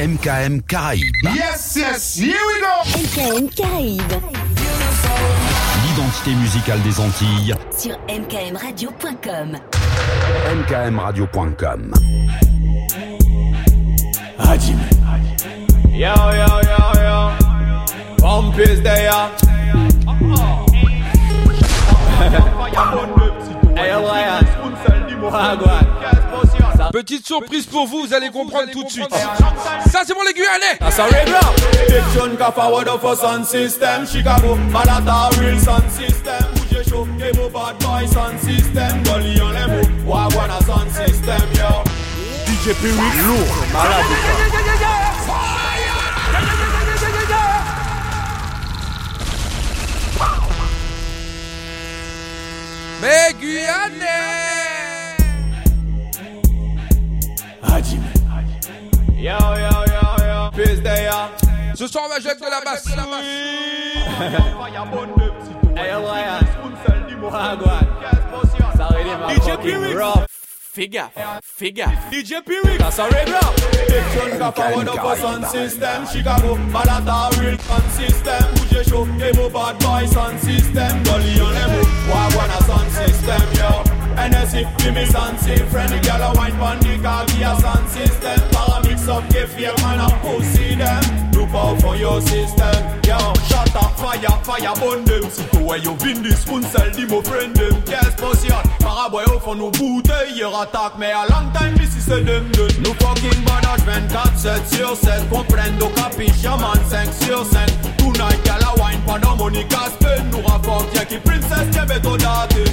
MKM Caraïbes. Yes, yes, here we go MKM Caraïbes. L'identité musicale des Antilles. Sur mkmradio.com. mkmradio.com. Hajime. Yo, yo, yo, yo. Pump is there. hey, Ryan. Petite surprise pour vous, vous allez comprendre tout de suite. Ça, c'est pour les Guyanais. That's a regular. Big tune ka forward of a sound system. Chicago, Malata, real sound system. Bouge chaud, Evo bad boy sound system. Gully en les mots, Wagwan a sound system, yo. DJ lourd, malade. Mais Guyanais. Hajime. Yo, yo, yo, yo. Peace there. Ce soir, on va jouer de la basse. Hey, Ryan. Wagwan. Ça ready, my fucking rough. Figure, figure. DJ Pyrrhic. That's a regular. Big tune ka forward of a sound system. Chicago, Malata, real sound system. Bouge chaud, Evo bad boy sound system. Gully en les mots, Wagwan a sound system, yo. NSC, give me sound system. Friendly girl a wine pon the car, give a sound system. Up, give fear, man a pussy them. Look out for your system, yo. Shut up, fire, fire, burn them. Sitôt ouais, yo, vin this spoon, sell di mo friend them. Qu'est-ce potion? Paraboy au fond nos bouteilles, hier attaque, mais a long time, ici c'est dem dem. Nous fucking badage 24, 7 sur 7. Comprendo, capiche, man, 5 sur 5. Tonight, girl a wine, pendant Monica Spain. Nous rapporte, y'a qui princess, y'a beto date.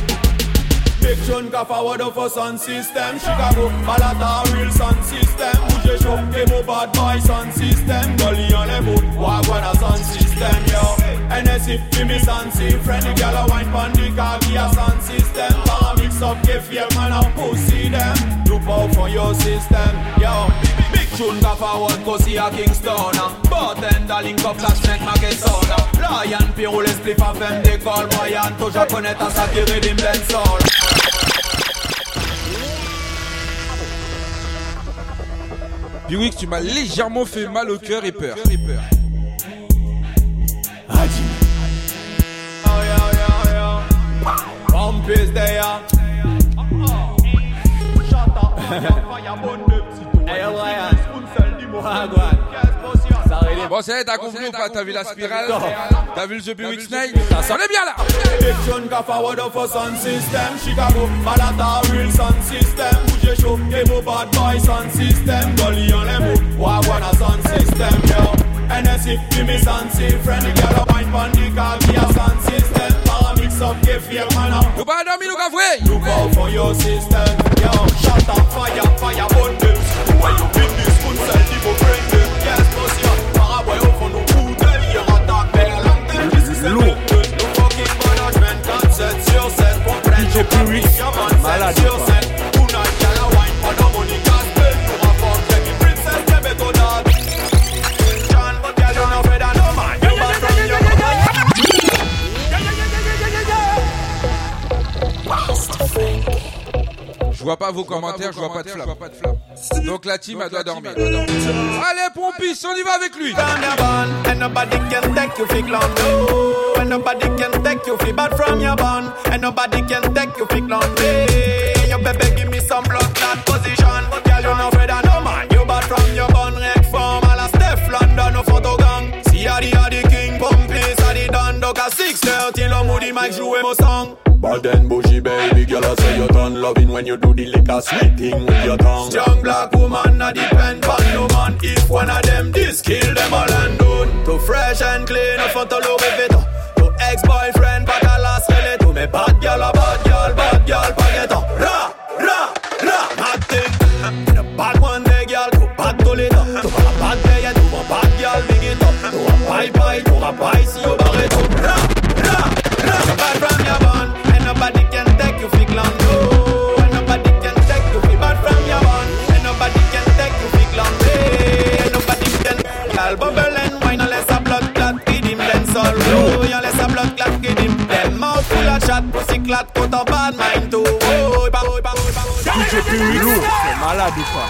Big tune ka forward of a sound system. Chicago, Malata, real sound system Bouge chaud, Emo bad boy sound system. Gully les mots, Wagwan a sound system, yo? NSC, sound system Friendly girl a wine pon the car, give a sound system Para mix up, give fear, man a pussy them. Look out for your system, yo. Big tune ka forward, go see a Kingston uh. Bartender, link up, flash, make market sound Ryan, Pirou, les spliff, a femme d'école Brian, toi je connais ta satiré dim dancehall Biwix, tu m'as légèrement fait mal au cœur et peur. Bon, c'est t'as compris ou pas T'as vu la spirale T'as vu le jeu Biwix Night Ça on bien là. Big tune ka forward of a sound system Chicago, Malata, real sound system Bouge chaud, Evo bad boy sound system. Gully en les mots, Wagwan a sound system, yo. NSC, sound system Friendly a wine pon the car, give a sound system. Para mix up, give fear, man a Nous pas dormi, nous qu'a Look out for your system, yo. Shut up, fire, fire, burn them Why you bring this spoon, sell the go Pyrrhic, malade sur vois pas vos commentaires, je vois pas de flamme. Donc la team, elle doit dormir. Allez, Pompis, on y va avec lui. And nobody can take you fi clown no And nobody can take you fi bad from your bun. And nobody can take you fi clown hey, Your baby give me some blood clot position. But girl you no afraid of no man You bad from your bun. Rec form a la Steph London no photo gang. See a the a the king Pumpis a the don Dog a 630 Lo moody mic jouer mon song Bad and bougie baby girl I say you done loving when you do the liquor sweet thing with your tongue. Strong black woman I depend on no man. If one of them this kill them all and done. To fresh and clean up front of Louis Vuitton To ex-boyfriend but a last skeleton Me bad girl a bad girl Oh, oh, oh, oh, c'est malade ou pas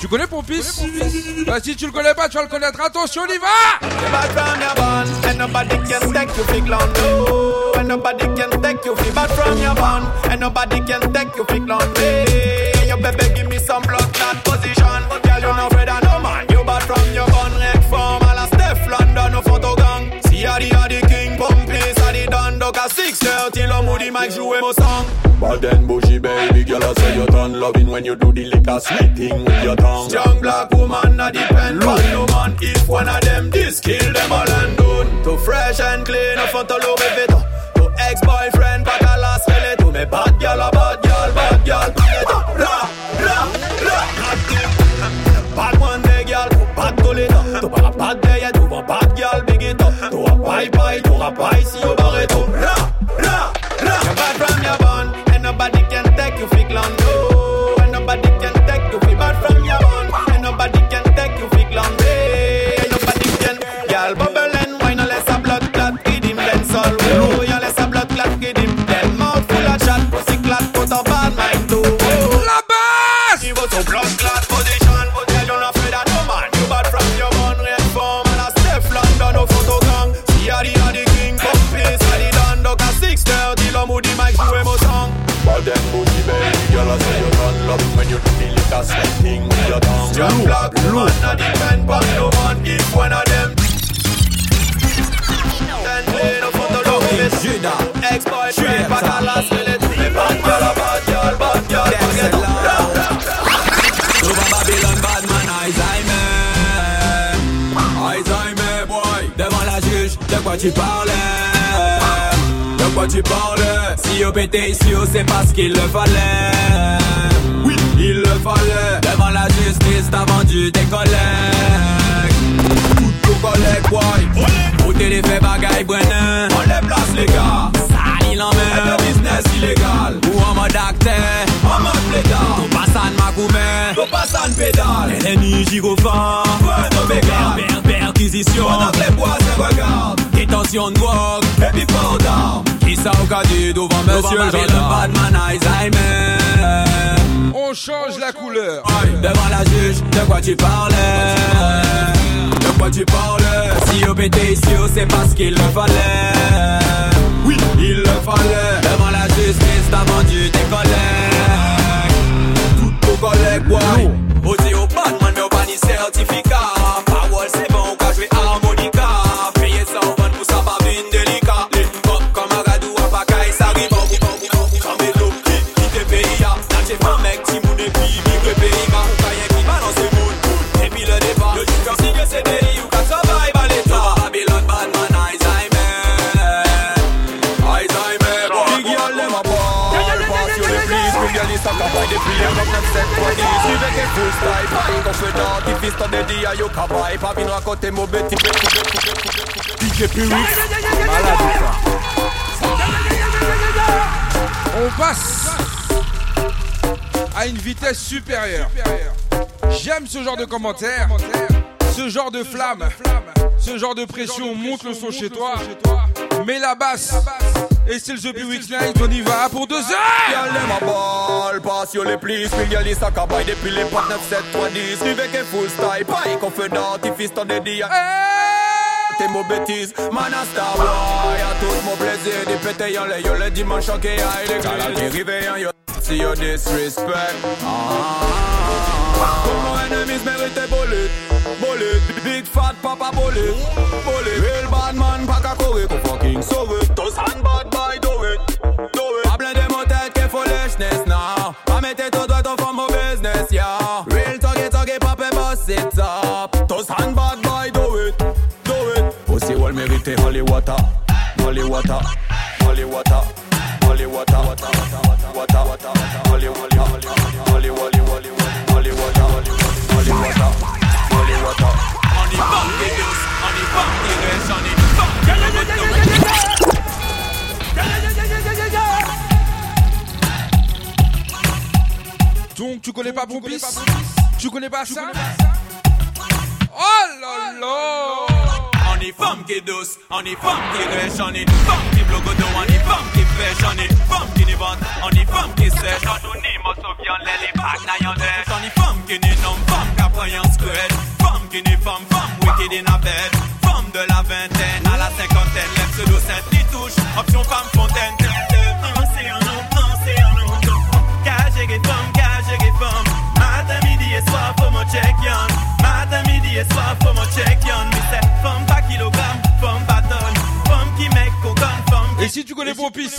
Tu connais Pompis? Bah si tu le connais pas, tu vas le connaître. Attention, on y va! Nobody can take you big long no. And nobody can take you bad from your band, and nobody can take you big long way. Your baby give me some blood position. A 630, l'homme ou the mic joue mon song. But then bougie baby girl I say you done loving when you do the liquor sweet thing with your tongue. Young black woman I depend on no man. If one of them this kill them all and done. To fresh and clean up front of Louis Vuitton La de quoi tu parlais de quoi tu parles Si au pété ici oh, c'est parce qu'il le fallait il le fallait Devant la justice t'as vendu tes collègues. Toutes vos collègues boy. Au télé fait bagaille Brennan. On les place les gars. Ça il en met. Le business illégal. Ou en mode acteur. En mode plédard Ton passant macoumé Ton passant pédale. LNI gyrophare. Bueno bégal Perquisition. On a les bois et regarde Détention de drogue. Et puis port d'armes Qui ça au cas dit devant monsieur le Alzheimer. On change la couleur. Devant la juge, de quoi tu parlais? De quoi tu parlais? Si au pété ici c'est parce qu'il le fallait. Oui, il le fallait. Devant la justice t'as vendu tes collègues Toutes vos collègues, boy. Osé au Batman mais au pas ni certificat. Parole c'est bon, quand jouer harmonica on Malade On passe à une vitesse supérieure. J'aime ce genre de commentaires Ce genre de flammes ce genre de pression, monte le son chez toi. Mets la basse. Et c'est le jeu Buick Night, on y va pour deux heures! Y'a les ma balle, passe yo les plis, puis y'a les sacs à bail depuis les 9, 7, 3, 10. Avec un full style, pas confident, il fils t'en dédié. T'es mon bêtise, man à Star y'a tout mon plaisir, des pétés y'a les yo le dimanche en kéa et les gars, la dérive yo, si yo disrespect. Ah, ah, ah, ah. Comme mon ennemi se mérite bullet. Bullet, big fat papa bullet, bullet. Real bad man, pas qu'à courir, qu'on fucking sauve. Tous hand bad boy, do it, do it. Pas plein de mon tête, que foolishness now. Pas mettre ton doigt ton femme au business, yeah. Real talkie talkie, papa boss it up. Tous hand bad boy, do it, do it. Pussy wall mérite holy water, holy water, holy water. Holy water, water, water, Donc tu connais pas Pompis Tu connais pas ça Oh là là est femme qui douce, on est femme qui rêche, on est femme qui blogodo, on est femme qui pêche, on est femme qui n'y vente, on est femme qui sèche. Quand on est mot souviens, les les bacs n'a y'en dèche. On est femme qui n'est non, femme qui apprend en. Femme qui n'est femme, femme wicked in a bed. Femme de la vingtaine à la cinquantaine, lève ce dos sainte, touche, option femme fontaine. Et soir, pour mon check, yon. Matin, midi et soir, pour mon check, yon. Mais c'est femme pas kilogramme, femme pas tonne. Femme qui mec, coconne, femme. Et si tu connais vos pistes,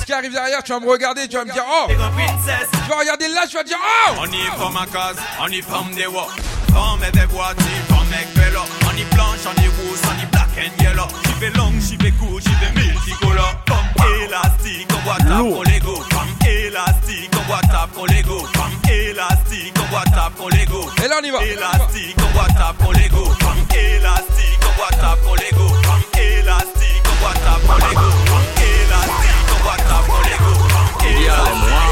ce qui arrive derrière, tu vas me regarder, tu vas me dire oh. Tu vas regarder là, tu vas dire oh. On y femme à case, on y femme des wa. Femme et des voitures, femme avec vélo. On y blanche, on y rouge, on y black and yellow. J'y vais long, j'y vais court, j'y vais multicolore. Femme élastique, on voit tape pour l'ego. Femme élastique, on voit tape pour l'ego. Femme élastique, on voit tape pour l'ego. Et là on y va. Élastique, on voit tape pour l'ego. Élastique, on voit tape pour l'ego. Élastique, on voit tape pour l'ego. Élastique, on voit tape pour l'ego. Femme élastique, on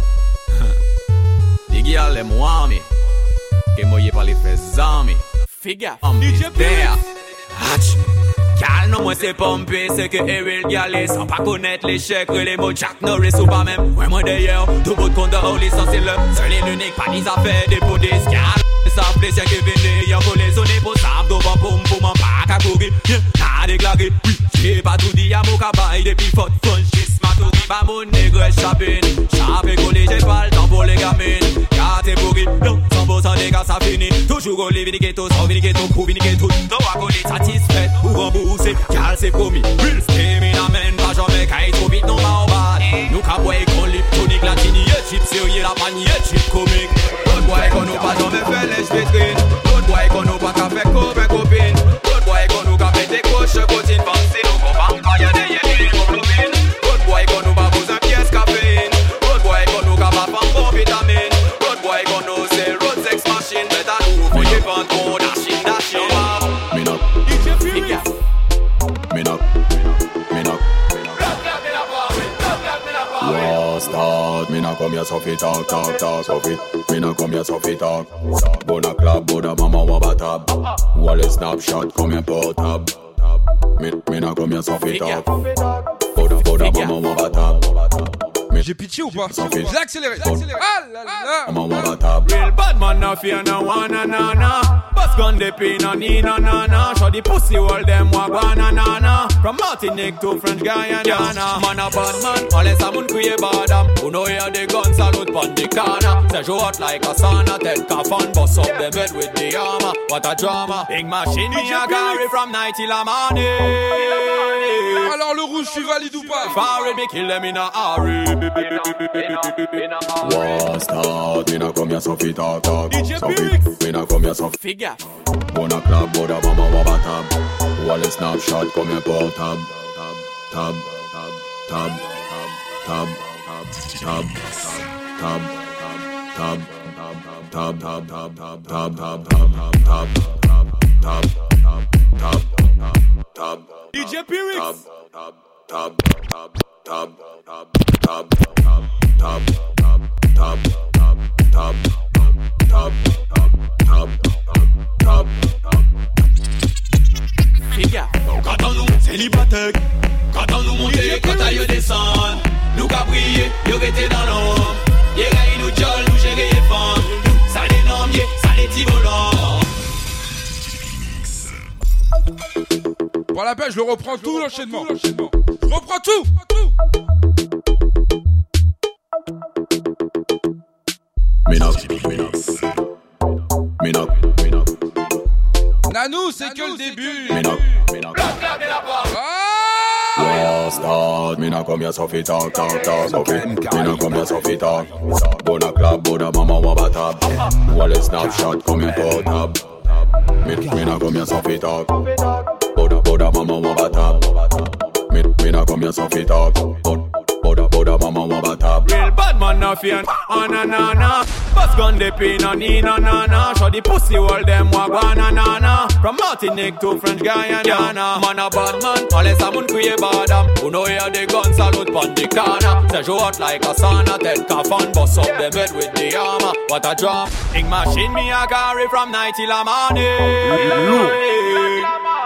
Biggie all them want me. Que moye pa li fe zami. Figa. I'm DJ. Hatch. Gal non moi c'est pompé, c'est que Eril Galé Sans pas connaître les chèques, les mots Jack Norris ou pas même Ouais moi d'ailleurs, tout bout de compte de l'essentiel Seul et l'unique, pas des affaires, des poudis, Sa ple syen ke vene Yon kole sone pou sap Dovan poum pou man pa ka kore Yon ka Oui, se pa tou di a mou ka bay Depi fot fon jis mato Di ba moun negre chapin Chape kole jè pal Tan pou le gamin Kate kore Yon san pou san dega sa fini. Toujou kole vini geto San vini geto Kou vini geto Tan wakole satisfet Ou rembouse Kal se promi Will stay min amen Pa jame ka e vit Non ma ou bat Nou ka boye kon lip Tonik latini Ye chip serye la pan Ye chip kome so fi. Me nah come here so fi talk. Bona club, bona mama wabba tab. Wally snapshot, come here put tab. Me, me nah come here so fi talk. Bona, bona mama wabba tab. Me, J'ai pitché ou pas Sans fil. Je accéléré. Ah là là. mama wabba tab. Real bad man no fear no one na na na. Bust gun the pin no need no na na Show the pussy all them wa gwa na na na. From Martinique to French Guyana Man a bad man, unless a moun kriye badam Who know hear the gun salute pon the corner. Say show out like a sauna, take off and bust up them head with the armor. What a drama, big machine me a carry from night till a morning Alors le rouge, tu valides ou pas me kill them in a hurry Wasta, we na come here so fit talk talk DJ Pyrrhic We na come here so Fais Bona club, bona mama waba tab Wallet snapshot come here portable Tab, tab, tab, tab, tab, tab, tab, tab top top top top top top top top top top top top tab, DJ Pyrrhix. tab, tab, tab, tab, tab, tab, tab, tab, tab, tab, tab, tab, tab, tab, tab, tab. Figa. Quand on nous célibataire, quand on nous monte, quand on descend, nous prié, yo rete dans l'ombre. Gagne nous jol, nous gérer les femmes. Ça les nomme, ça les Bon, la bête, je le reprends tout l'enchaînement. Je reprends tout. Nanou, c'est que le début. start Me nah come here so fi talk, talk, talk, Bona bona wa batab Boda boda mama wa bata. Me me na come here so fit up. Boda boda mama wa bata. Real bad man no fear. Ah, Ana na na. Bus gun the pin on in na na na. Show the pussy all them wa na na. From Martinique to French Guyana. Man a bad man. Unless I'm unkuye badam. Who know hear the gun salute pon the corner. Say you hot like a sauna. Ted Kaffan bust up yeah. them head with the armor. What a drop. Ink machine me a carry from night till a morning.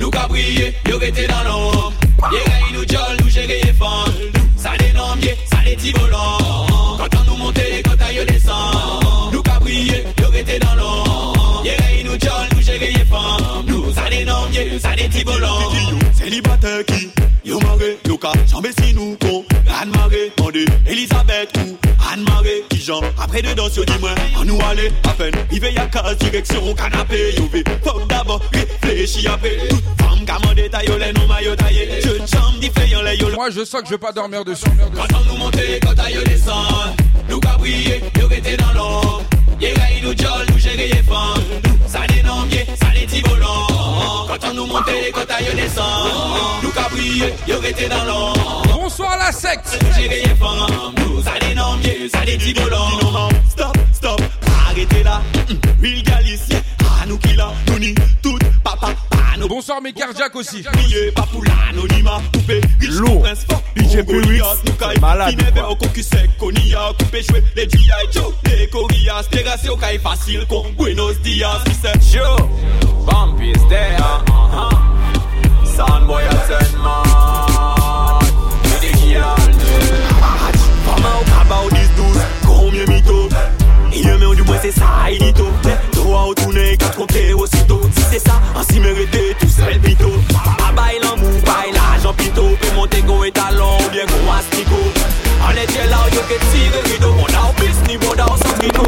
Nous qu'a brillé, yo rete dans l'ombre. Yé gagne nous jol, gérer les femmes Ça des normes, ça des petits volants Quand on nous monte, quand aille descend. Nous qu'a brillé, yo rete l'ombre. Yé gagne nous jol, les femmes Nous, ça des normes, ça des petits volants Célibataire qui, yo maré, yo ka, si nous con Anne Maré, demandé, Elisabeth ou Anne Maré, qui j'en après dedans, yo dis-moi, on nous aller à peine, il veille à case, direction canapé, yo d'abord non. Moi je sens que je vais pas dormir dessus. Quand on nous monte, quand yo descend, nous brillé, yo rete dans l'ombre, yé gagne nous jol, nous gérer les femmes, ça des noms, ça des petits volants. Quand on nous monte, quand yo descend, nous brillé, yo rete dans l'ombre. Bonsoir la secte. Gérer les nous ça des noms, ça des petits volants. Stop, stop, arrêtez là, Will Galice, à nous qui là, nous ni tout, papa, pano. Bonsoir mes cardiaques aussi. Priez pas pour l'anonymat, coupé, riche, prince fort, DJ malade, qui n'avait quoi. au cocu sec, qu'on y a coupé, joué, les G.I. Joe, les Corias, terrassé au caille facile, con Buenos Dias, qui c'est? Joe, Bumpy is there. Uh-huh. Soundboy a ten man. With the girl, ou dis douze, combien mytho Yé mais ou du moins c'est ça, il dit tout Trois ou tourner, quatre compter aussitôt Si c'est ça, ainsi mérité, tout seul pito. A bail l'amour, bail l'argent pito. Peut monter go et talon, bien go astico On est déjà là, yo que tire rideau On a au bis, ni bon dans son trito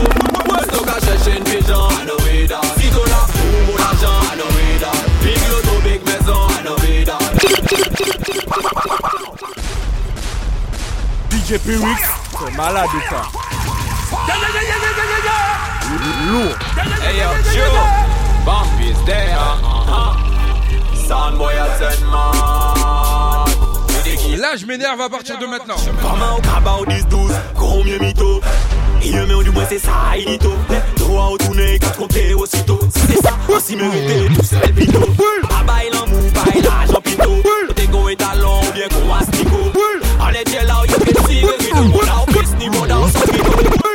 Puesto qu'à chercher une pigeon, know it all Si t'en as pour mon argent, know it all Big loto, big maison, know it all DJ Pyrrhus, c'est malade ou pas Lourd. Hey yo, Joe, Bumpy is there. Soundboy a ten man. With the girl. Là je m'énerve à partir de maintenant. Comment au kaba au 10-12, combien mytho. Il mais ou du moins c'est ça, il dit tout Droit au tourner, quatre compter aussitôt. Si c'est ça, ainsi mérité, tout seul pito A bail l'amour, bail l'argent pito T'es go et talon, bien qu'on astico là, que au dans son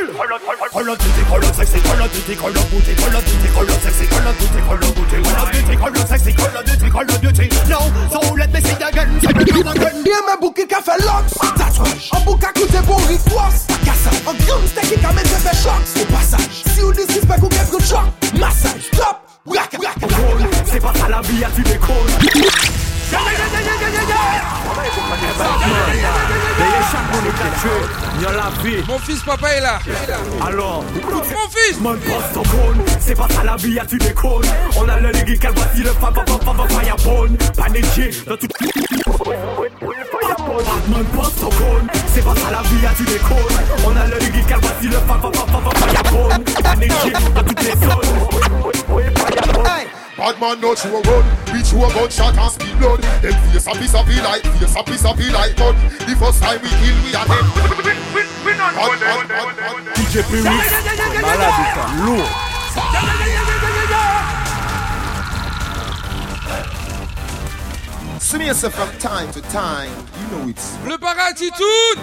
Color beauty, color sexy, color beauty, color beauty, color beauty, color sexy, color beauty, color beauty, color beauty, color sexy, color beauty, color beauty. Now, so let me see again, see again, again. Bien men bouki ka fe loks That's right An bouka koute bon rikwas Takasa An groom steki ka men fe shoks Au passage Si ou disrespect ou get good shock Massage Stop Raka Raka Drôle, C'est pas ça la vie, ah, tu déconnes. Mon fils papa est là. Alors, Mon fils. poste. C'est pas ça la vie, tu déconnes. On a le ligue, quel voici le fa fa fa fa fa fire phone. Paniqué dans poste phone. C'est pas ça la vie, tu déconnes. On a le ligue, quel voici le fa fa fa fa fa fire phone. Paniqué dans toutes les zones. Bad man no true run We true gunshot and speed blood Them face a piece of like Face a piece of like gun The first time we kill we are dead We not DJ Pyrrhic Maladika Low See me yourself from time to time. Le paratitude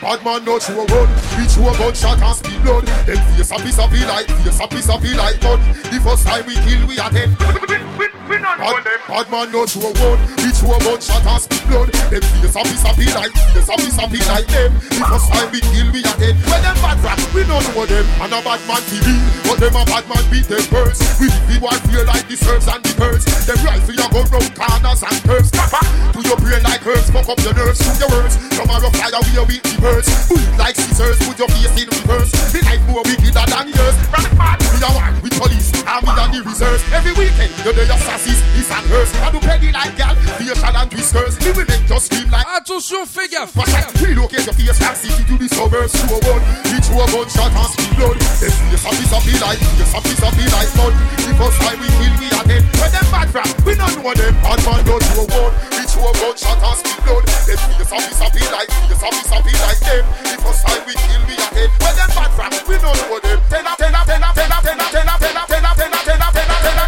Bad man no true run. We throw a gunshot and speed blood. Them face happy happy like Face happy happy like gun. The first time we kill we are dead. Bad, bad man no true run. We throw a gunshot and speed blood. Them face happy happy like Face happy happy like them. The first time we kill we are dead. When them bad rap we don't know them. And a bad man TV But them a bad man beat them birds We the one feel like the serves and the birds Them rifle you go round corners and curves To your brain like herbs Fuck up your nerves through your words. Tomorrow fire we a the birds. Bullet like scissors Put your face in reverse. Me life more wickeder than yours. Rock mad We a one with police Army and the reserves. Every weekend You do your sassies This and hers I do petty like gal Facial and twisters Me will make just scream like Attention, fais gaffe Watch out, relocate your face from city to the suburbs. To a one, each a gunshot and speed blood. If Them face happy happy like, face happy happy like blood The first time we kill we are dead Where them bad from, we don't over them. Bad man don't know one. It's one gunshot and spit blood. Them feel sappy sappy like, feel sappy sappy like them. The first time we kill me again. When them bad rap, we don't know them. Ten up, ten up, ten up, ten up, ten up, ten up, ten up, ten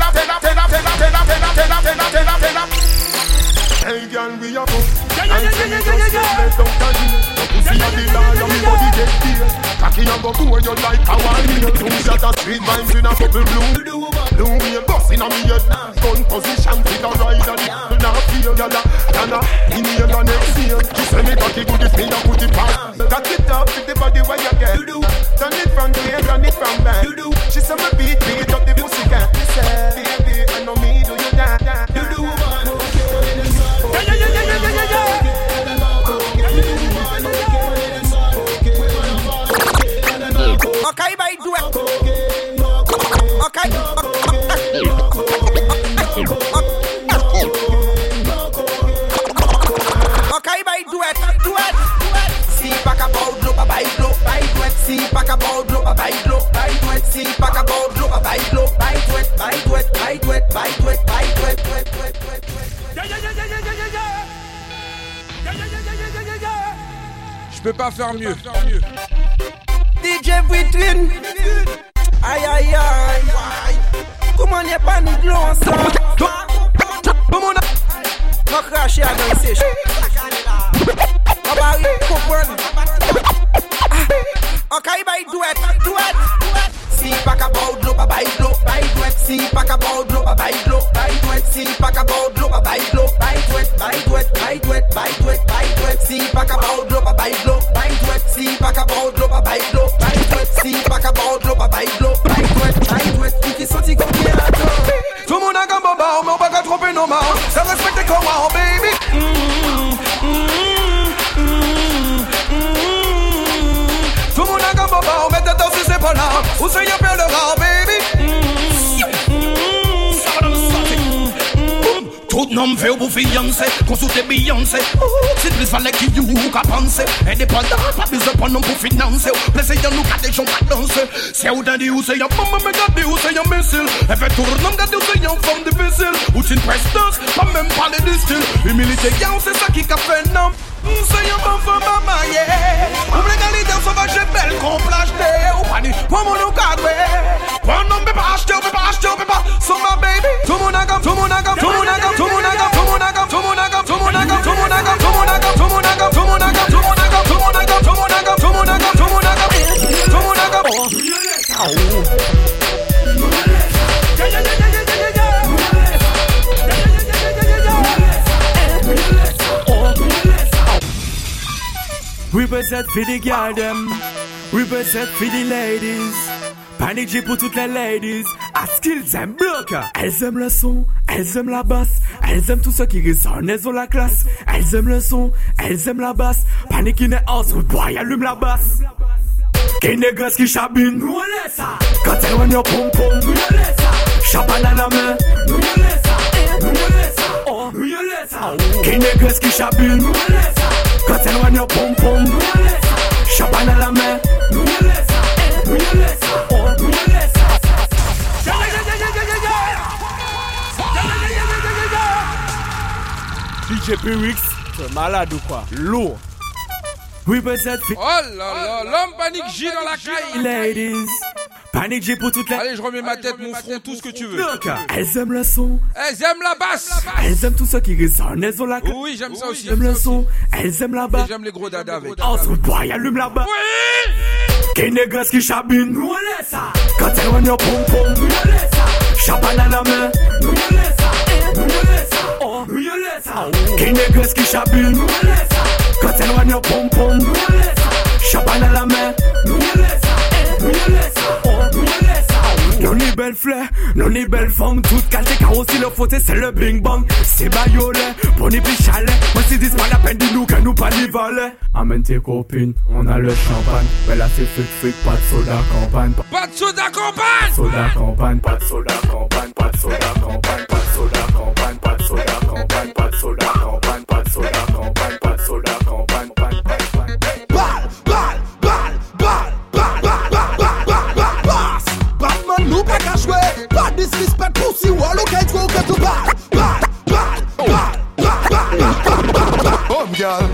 up, ten up, ten up, ten up, ten up. Hey girl, we are up. I tell you just to let down the hill. Pussy a the law, your me body get deal. Cocky a go pour you like a wine. Two shot of sweet vines in a couple blue. Blue wheel bust in a me head Gun position. With a rider The now feel yalla Yana inhale and exhale She say me cocky good if me a put it back Cock it up with the body where you get. Turn it from the air, run it from back. She say me beat, beat up the blow, Je peux pas faire mieux. DJ Between. Aïe aïe aïe. Comment n'y a pas ni ensemble? Ok, bye, do it, do it. See back about look by look by do it. See back about look by look by do it. See back about look by look by do it. By do it, by do it, by do it, by do it. See back look by look by do it. See back look by look by do it. See back about look by look by do it. By do it. Qui sorti comme bien Tout le monde a comme mais on va pas tromper nos mains. Ça respecte comment, oh, baby. Tout tête si c'est pas là. Où c'est y'a le rare, baby. Mm. Mm. Tout nom fait pour fiancé, consulter Beyoncé. Mm. C'est plus fallait qu'il y ait qu'à penser. Indépendant, pas besoin de nous pour financer. Plaisir nous qu'à des gens pas danser. C'est où t'as dit où c'est y'a maman, mais gardez où c'est y'a missile. Elle fait tourner, gardez où c'est y'a forme difficile. Ou c'est une prestance, pas même parler style. Humilité, y'a c'est ça qui a fait. C'est Senhor, vamos formar maia. O legalidade só vai ser belo com plástico. O pani, vamos no carro. Quando me baste, me baste, me baste. Soma baby. Tumu naga, tumu naga, tumu naga, tumu naga, tumu naga, tumu naga, tumu naga, tumu naga, tumu naga, tumu naga, tumu naga, tumu naga, tumu naga. Oh. Represent for the girl them. Represent for the ladies. Panic pour toutes les ladies. À skills and bloquer Elles aiment le son, elles aiment la basse. Elles aiment tout ce qui résonne, elles ont la classe. Elles aiment le son, elles aiment la basse. Panic in the house, boy allume la basse. Qui négoce qui chabine Nous on laisse ça. Quand elle rend your pom pom Nous on laisse ça. Chapan à la main Nous on laisse ça. Nous on laisse ça. Oh Nous on laisse ça. Qui négoce qui chabine Nous on laisse No te when your pum pum. Chapane la main. DJ Pyrix, malade ou quoi? Lourd Oui, peut-être. Oh là là, l'homme panique, J dans la caille. Ladies. Panic J pour toute la. Allez, je remets ma tête, mon front, tout ce que tu veux. Elles aiment le son. Elles aiment la basse. Elles aiment tout ce qui résonne. Elles ont la. Oui, j'aime ça aussi. Elles aiment le son. Elles aiment la basse. J'aime les gros dada avec. Oh, son boy, allume la basse. Oui Qui négocie qui chabine. Nous on laisse ça. Quand elle au pom pom. Nous on laisse ça. Champagne à la main. Nous on laisse ça. Nous on laisse ça. Oh, nous on laisse ça. Qui négocie qui chabine. Nous on laisse ça. Quand elle au pom pom. Nous on laisse ça. Champagne à la main. Nous on laisse ça. Nous on laisse ça. Belle fleur, non ni belle femme Toute qualité car aussi le faute c'est le bing bang C'est baïolé, bon et puis chalet. Moi si dis pas la peine dis-nous que nous pas les volets Amène tes copines, on a le champagne. Mais là c'est fric fric, pas de soda campagne. Pas Pas de soda campagne! De soda campagne, pas de soda campagne Pas de soda campagne, pas de soda campagne Pas de soda campagne, pas de soda campagne Pas disrespect pour si wall, ok, tu vas tout bal, bal, bal, bal, bal, bal, bal, bal, bal. Come, girl.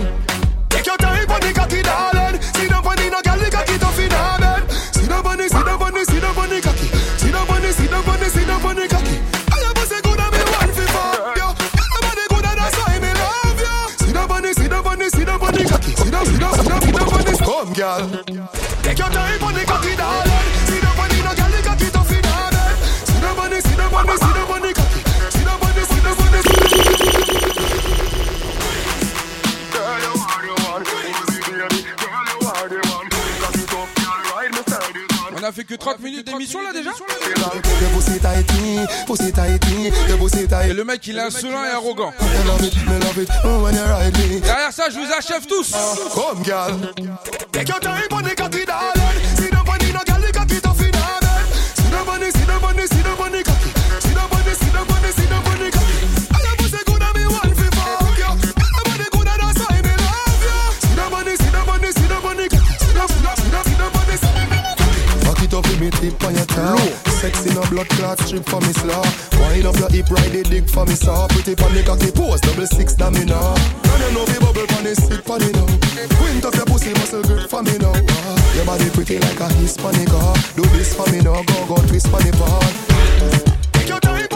Take your time on the cocky, darling. See the bunny, no girl, the cocky tough in her man. See the bunny, see the bunny, see the bunny cocky. See the bunny, see the bunny, see the bunny cocky. I have a good and me one fi fuck you. Your body good and that's why me love you. See the bunny, see the bunny, see the bunny cocky. See the, see the, see the, see the bunny. Come, girl. fait que 30 minutes d'émission là déjà. Et le mec il est insolent et arrogant. Derrière ça, je vous achève tous. Me on your tongue. Sexy no blood clot strip for me slaw. Wind up your hip, ride the dick for me saw. Pretty pon the cocky pose, double six damn me now. Now you know me bubble pon the stick pon it now. Quint up your pussy muscle grip for me now. Your body pretty like a Hispanic ah. Do this for me now, go go twist pon the part. Take your time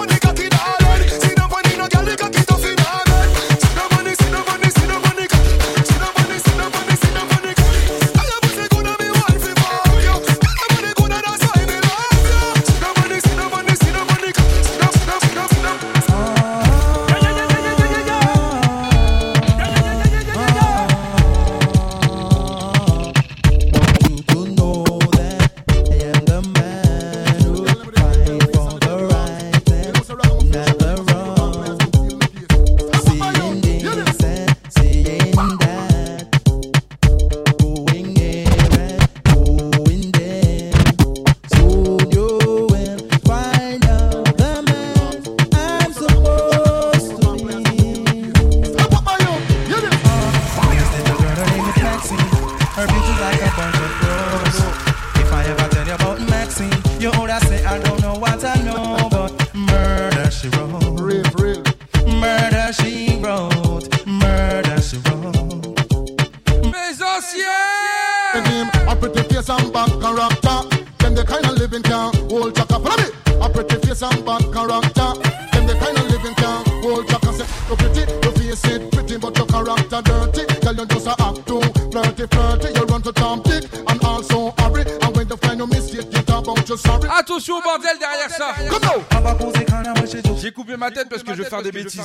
Attention au bordel derrière ça. J'ai coupé ma tête parce que je vais faire des bêtises.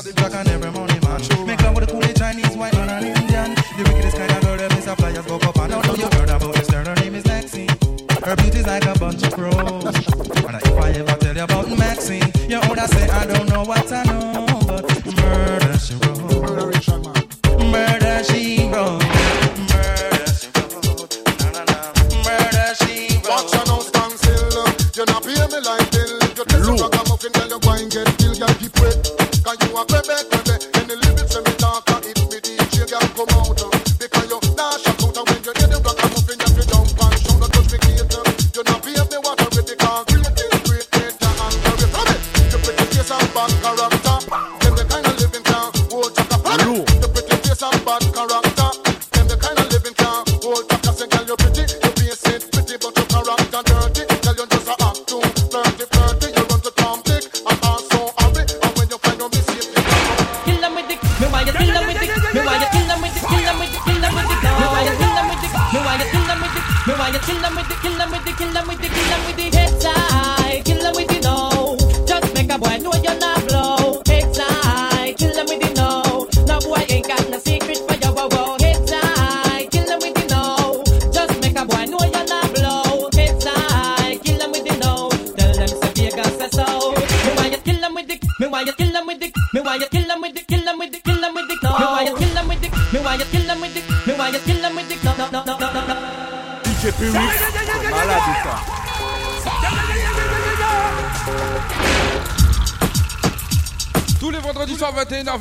Her beauty's like a bunch of crows. And if I ever tell you about Maxine, your say I don't know what I know, but murder she wrote.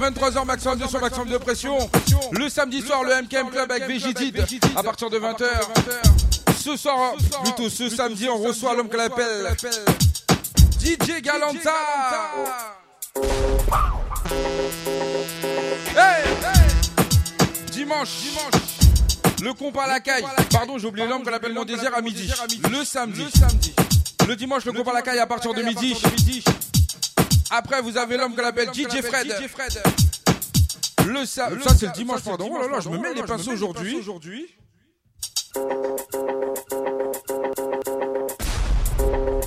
23h, maximum de maximum de pression. Le samedi soir, le MKM Club avec Vegidid à partir de 20h. Ce soir, plutôt ce samedi, on reçoit l'homme qu'on appelle DJ Galanta. Dimanche, dimanche, le compas à la caille. Pardon, j'ai oublié l'homme qu'on appelle mon désir à midi. Le samedi. Le dimanche, le compas à la caille à partir de midi. Après, vous avez l'homme qu'on appelle DJ Fred. DJ Fred. Le ça, c'est le dimanche, pardon. Oh là là, je me mets les pinceaux aujourd'hui.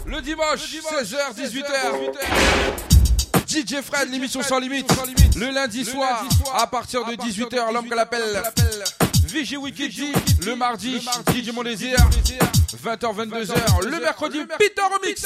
Le dimanche, 16h, 18h. DJ Fred, l'émission sans limite. Le lundi soir, à partir de 18h, l'homme qu'on appelle. VG Wikidji, le mardi, DJ Mon Désir, 20h, 22h, le mercredi, Peter Remix.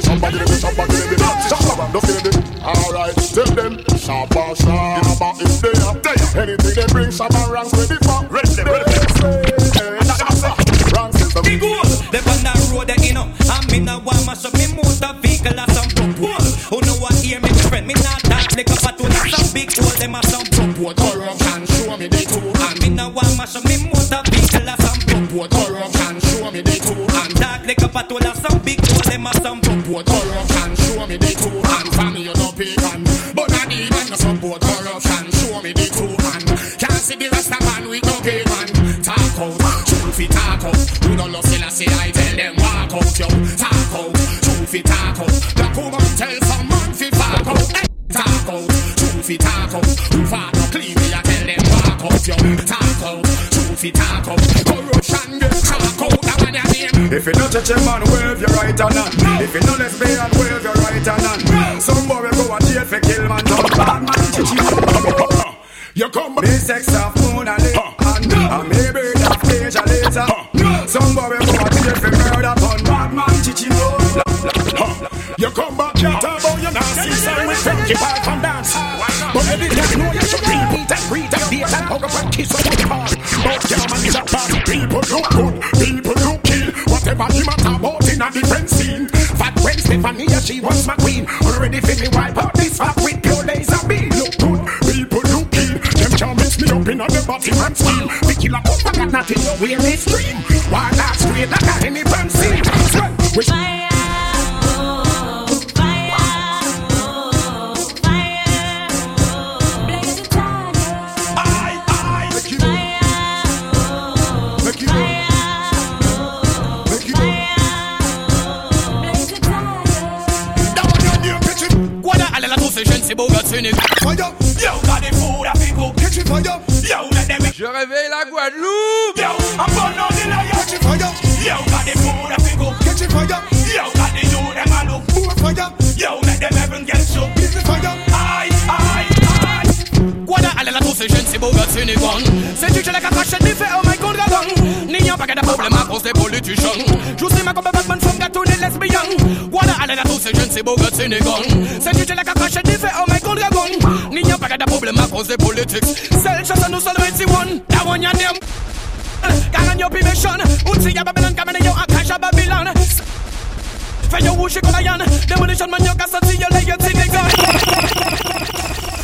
Shabba. Don't give me Shabba, give me Shabba, give me dirty Shabba. Don't give me. Alright, tell them Shabba, Shabba is there. Anything they bring, Shabba ranks ready for. Ready, ready. The Big hole, they on the road, they, you know. I'm in a one mash up me motor vehicle or some propose. Who know what hear me friend? Me not that lick up a tool, some big hole, them a some propose. Corruption, show me the two. I'm in a one mash up me motor vehicle or some propose. Corruption, show me the two. I'm dark lick up a tool, some big hole, them a some propose. Corruption, show me the two. And family, you know pagan, but not even no support. Corruption, show me the two. And can't see the rest of man with no payment. Talk out, truth it talk out. We don't love still I I tell them walk out, yo. Talk out, truth it talk out. Black woman tell some man fi fuck out. Hey, talk out, truth it talk out. Fought no clean me I tell them walk out, yo. Talk out, it talk out. Corruption get talk out. That one your name. If you not touch a man, wave your right hand on. If you not lesbian, wave your right hand on. Some boy will go a jail for kill man. Some bad man chichi. You come back. Me sex off moon and lip. And maybe that stage a later. Some boy will go a jail for murder. Pun bad man chichi. You come back, can't talk about your nasty side with Frankie Park and dance. But every time know you should read, eat and breathe and date and hug up and kiss on the part. But your man is a part. People look good, people look kill. Whatever a talk about in a different scene. Fat when Stephanie, she was my queen. Already feel me wipe out this fat with pure laser beam. Look good, people look kill. Them can't mix me up in the body and steel. The killer come back at nothing, you wear me stream. While that's straight like a any burn scene. Swell, wish. La tua sei gente Fire Yo got the food I think go Catch it fire Yo let them Je réveille la Guadeloupe. Yo I'm born on the lion. Catch it fire Yo got the food I think Catch it fire Yo got the you them a look More fire Yo let them heaven get shook fire tu ce l'hai capace di fare oh my god dragon N'ayant pas de problème à cause des politiciens Je sais ma comme lesbian. Voilà, allez la trousse, je ne sais pas où c'est. C'est du a cacache, dit fait, oh my god, dragon. N'y a pas de problème à cause des politiques. Celle chasse nous 21, that one your name. Garan yo pimation, outsi ya Babylon, kamene yo akasha Babylon. Fais yo wushi komayan, demolition man yo kasati yo lay yo tinegon.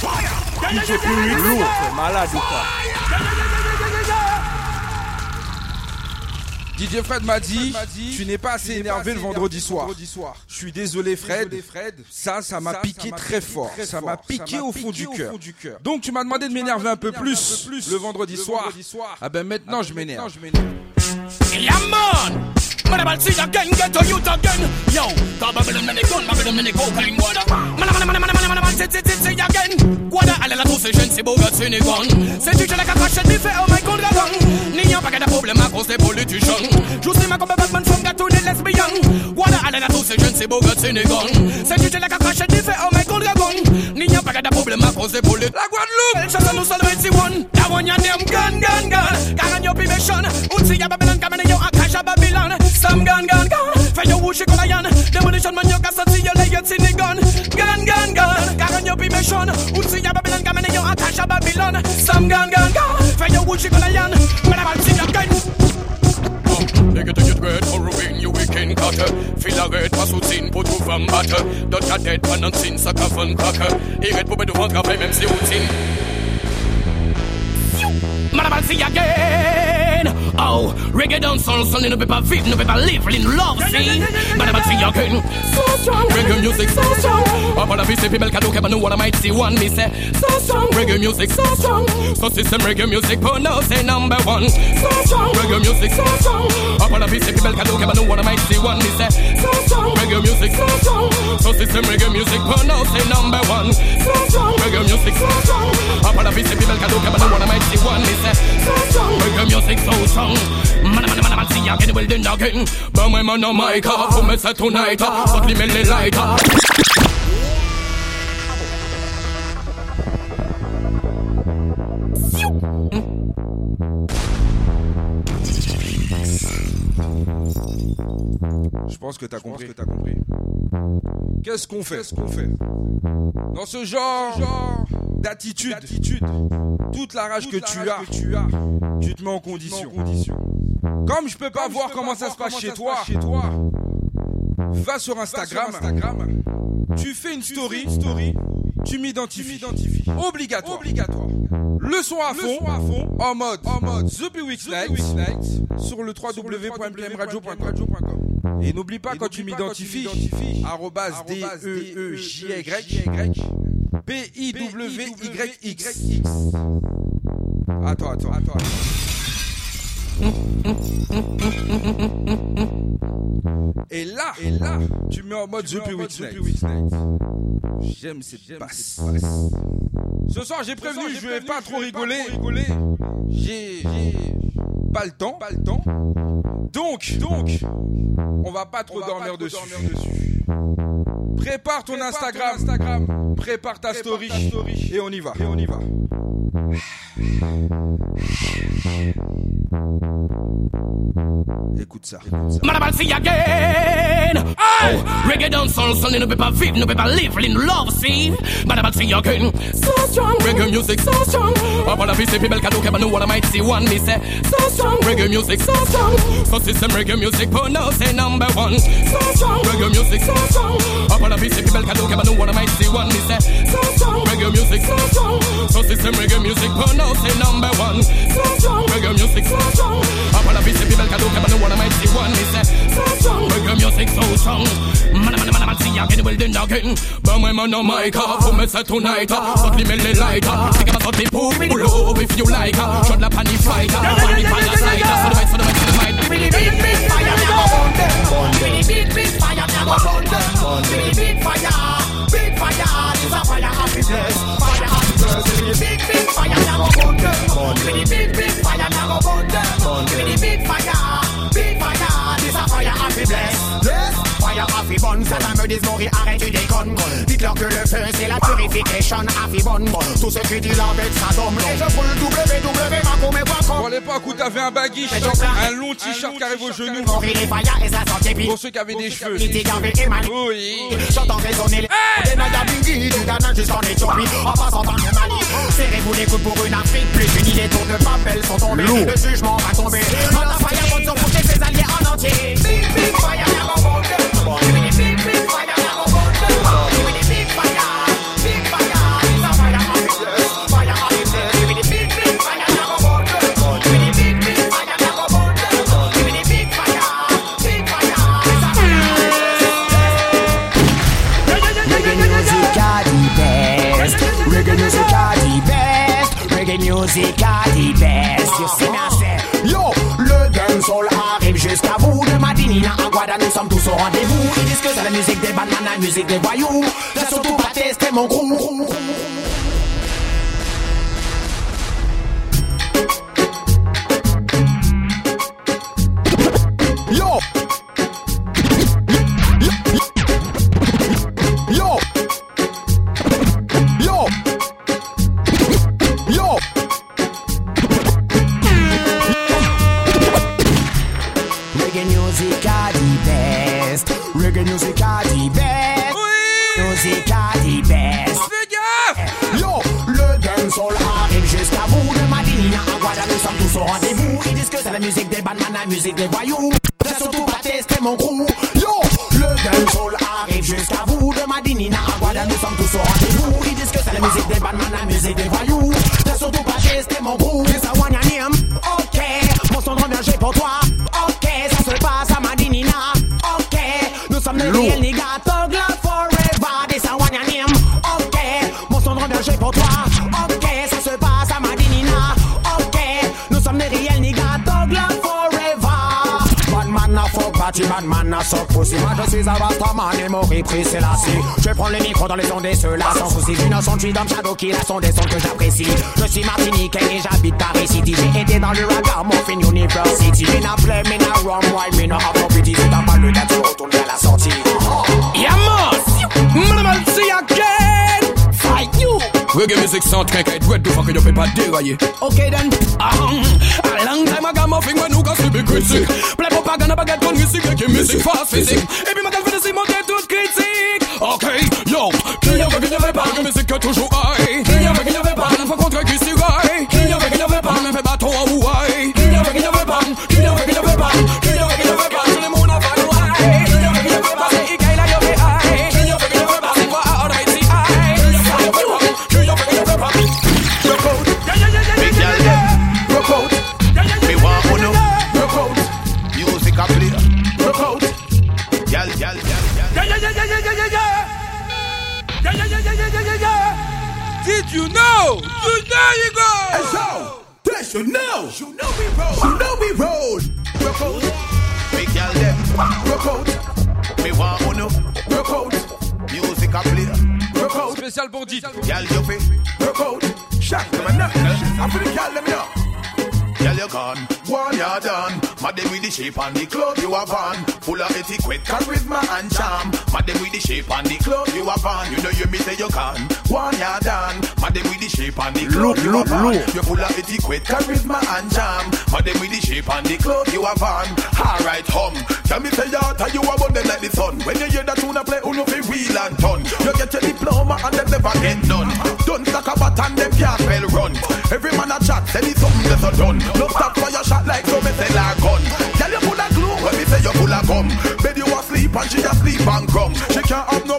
Fire! DJ Puri Lourd, malade ou? DJ Fred m'a dit, tu n'es pas assez énervé le vendredi soir. Je suis désolé Fred, ça, ça m'a piqué très fort. Ça m'a piqué au fond du cœur. Donc tu m'as demandé de m'énerver un peu plus le vendredi soir. Ah ben maintenant je m'énerve. Yeah Man, I'll see again, get to you again. Yo, the Babylon many gun, Babylon many cocaine water. Man, man, man, man, man, man, man, sit, sit, sit, sit again. Guarda, alla la tosse, gente, boga, sini gun. C'est like a crash, et fait, oh my god, la gang. N'y a pas de problème à cause des politicians. Je sais ma combat, Batman, from gâteau, les lesbiens. Guarda, alla la tosse, gente, boga, sini gun. C'est du chalaka, crash, et fait, oh my god, la gang. N'y a pas de à cause des politicians. La Guadeloupe, elle chasse, nous salve, si. That one, y'a dem, gun, gun, gun. Car on y'a pimé, shun. Utsi, y'a Babylon, kamene, yo, Babylon. Some gun, gun, gun. Fire who she gonna yan. Demolition man, you got to see your legs in the gun. Gun, gun, gun. Karen your pimension. Utsi ya Babylon, come kamen yo atasha Babylon. Some gun, gun, gun. Fire who she gonna yan. Madam, see your gun. Negative dread for ruin you weekend cutter Fill a red pass out sin put you from butter Don't a dead pan and sin sucker from cracker He red put me to one cup MMC out sin Man a man see again Oh, reggae son ne peut pas vivre, ne peut pas live in love, see Man about see again So strong, reggae music so strong Up on the piece of people can look up and know what I might see one Me say, so strong, reggae music so strong So system reggae music, but now say number one So strong, reggae music so strong Up on the piece of people can look up and know what I might see one Me say, so strong, reggae music so strong So system reggae music, but now say number one So strong, reggae music so strong Up on the piece of people can look up and know what I might see one Me say, so strong, reggae music so strong Man, man, man, man, see again, well then again But my man on my car, for me say tonight But the melody lighter Je pense que t'as compris. compris. Qu'est-ce qu'on fait? Qu'est-ce qu'on fait? Dans ce genre, d'attitude, toute la rage que tu as, tu te mets en condition. Comme je peux pas voir comment ça se passe chez toi, va sur Instagram, tu fais une story, tu m'identifies, obligatoire. Le son à fond, en mode, en mode. The Week Night, sur le www.mkmradio.com. Et n'oublie pas quand tu m'identifies, arrobase D E E J Y P I W Y X. Attends, attends, attends. Et là, et là, tu mets en mode Week Night. J'aime cette basse. Ce soir, j'ai prévenu, je vais pas trop rigoler. J'ai pas le temps, pas le temps. Donc, donc, on va pas trop dormir dessus. Prépare ton Instagram, prépare ta story, et on y va. Et on y va. Ça. Man about see again. Oh, reggae son ne peut pas vivre, ne peut pas live in love, see. Man about see again. So strong, reggae music so strong. Up on the piece people can look up and know what I might see one. Me say so strong, reggae music so strong. So system reggae music, but now say number one. So strong, reggae music so strong. Up on the piece people can look up and know what I might see one. Me say so strong, reggae music so strong. So system reggae music, but now say number one. So strong, reggae music so strong. Up on the piece people can look up and know what I might see one. So strong, reggae music so strong. Man, man, man, man, see again, well then again. My man on my car, for me say tonight. But the melody lighter. Think about the poop, pull up if you like. Uh? Shut up on the fighter. On the fire slider. So the right, so the right, so the right. Big, big, big fire, now burn them. Big, big, big fire, now burn them. Big, big fire, big fire. This a fire happiness, fire happiness. Big, big fire, now go burn them. Big, big, big fire, now go burn them. Big, big fire, Big fire. Yes. Fire Affibon, ça la me dismourir, arrête tu déconnes. Dites-leur que le feu c'est la purification Affibon, tout ce qui dit la bête ça donne Et je brûle www.macomé.com Pour l'époque où t'avais un baguiche, un long t-shirt qui arrive aux genoux. Pour ceux qui avaient des cheveux. Oui. J'entends résonner les bingui Du Ghana jusqu'en Éthiopie. En passant par le Mali Serrez-vous les coudes pour une Afrique Plus unie. Les tours de Babel sont tombés. Le jugement va tomber. La fire bonne pousser ses alliés en entier. Big big fire musique à Yo, le dancehall arrive jusqu'à vous. De Madinina à Guada, nous sommes tous au rendez-vous. Ils disent que c'est la musique des bananes, la musique des voyous. J'ai surtout pas testé mon groupe. Yo! Au rendez-vous. Ils disent que c'est la musique des bandes, la musique des voyous. C'est surtout pas tester mon crew. Yo, le dancehall arrive jusqu'à vous. De Madinina à Guadeloupe, nous sommes tous au rendez-vous. Ils disent que c'est la musique des bandes, la musique des voyous. C'est surtout pas tester mon crew. C'est ça, name. Ok, mon son revient j'ai pour toi. Ok, ça se passe à Madinina. Ok, nous sommes les réels party, bad man a suck pussy. Moi je suis un rastaman et mon repris c'est la Je prends le micro dans les ondes et cela sans souci. Innocent, je suis dans Shadow qui la son des sons que j'apprécie. Je suis martiniquais et j'habite Paris City. J'ai été dans le Ragamuffin University. Me na play, me na run, why me na have no pity. Si t'as pas le temps, tu retournes vers la sortie. Yeah, man! see again! Fight you! Reggae music can't get red, do fuck you paper déraillé. Okay then. Um, Long time I got my thing when you got to be critic. Play propaganda, but get gun music, like music, fast physic. If you make it for see same, I'll get to critique. Okay, yo, qui a vu que je vais pas, music get est toujours high. Know. You know we roll. You know we roll. Rock out. Big girl them. Rock out. Me want uno. Rock out. Music a play. Rock out. Spécial pour Dit. Girl, you fi rock out. Shot them and nothing. I'm for the girl them now. Girl, you gone, one you're done. Madam with the shape and the clothes you have on. Full of etiquette, charisma and charm. Madam with the shape and the clothes you have on. You know you me say you gone, one you're done. Madam with the shape and the clothes you have on. You full of etiquette, charisma and charm. Madam with the shape and the clothes you have on. Alright, hum. Can me say you are born them like the sun. When you hear that tune play, you know wheel and turn. You get your diploma and them never get done. Don't stack a bat and them can't spell run. Every man a chat, tell it something that's a done. No stop for your shot like so me say like gun. Tell you full of glue when me say you full of gum. Bed you asleep and she asleep and gum. She can't have no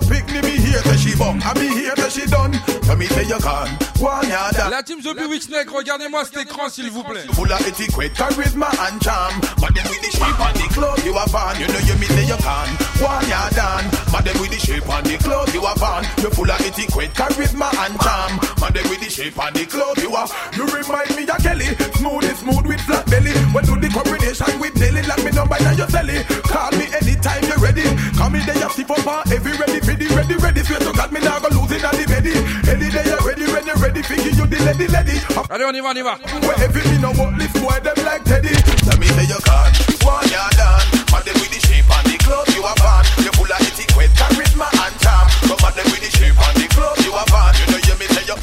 here till. I be here till she done. Tell me say you gone. One ya done. La team The Bewitch Neck, regardez-moi cet écran s'il vous plaît. Full of etiquette, charisma and charm. But them with the shape and the clothes you have on. You know you me say you can. One ya done. But them with the shape and the clothes you have on. You full of etiquette, charisma and charm. But them with the shape and the clothes you have. You remind me of Kelly. Smooth is smooth with flat belly. When do the combination with Nelly. Like me number now you sell it. Call me anytime you're ready. Come in there you stiff up on every ready, ready, ready, ready. Swear to God me now go lose it at the belly. Any day you're ready, when you're ready. Figure you the lady, lady. Allez, on y va, on y va. Wherever me know what this boy them like Teddy. Let me say you can. One ya done. But them with the shape and the clothes you have on. You full of etiquette, charisma and charm. Come at them with the shape and the clothes you have on. You know you me say you.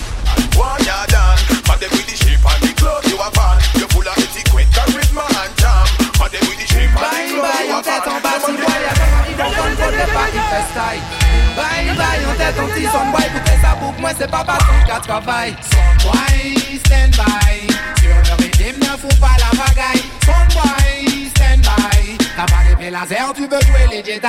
One ya done. But them with the shape and the clothes you have on. You full of etiquette, charisma and charm. But them with the shape and the clothes you en have tête en bas, on. si boy, y'a ils vont prendre faudrait pas qu'ils fassent taille. Tête en petit son boy, écoutez ça pour moi c'est pas bâton qu'à travail. Son boy, stand by. Sur le rythme, ne fous pas la pagaille. Son boy, stand by. T'as pas d'épée laser, tu veux jouer les Jedi.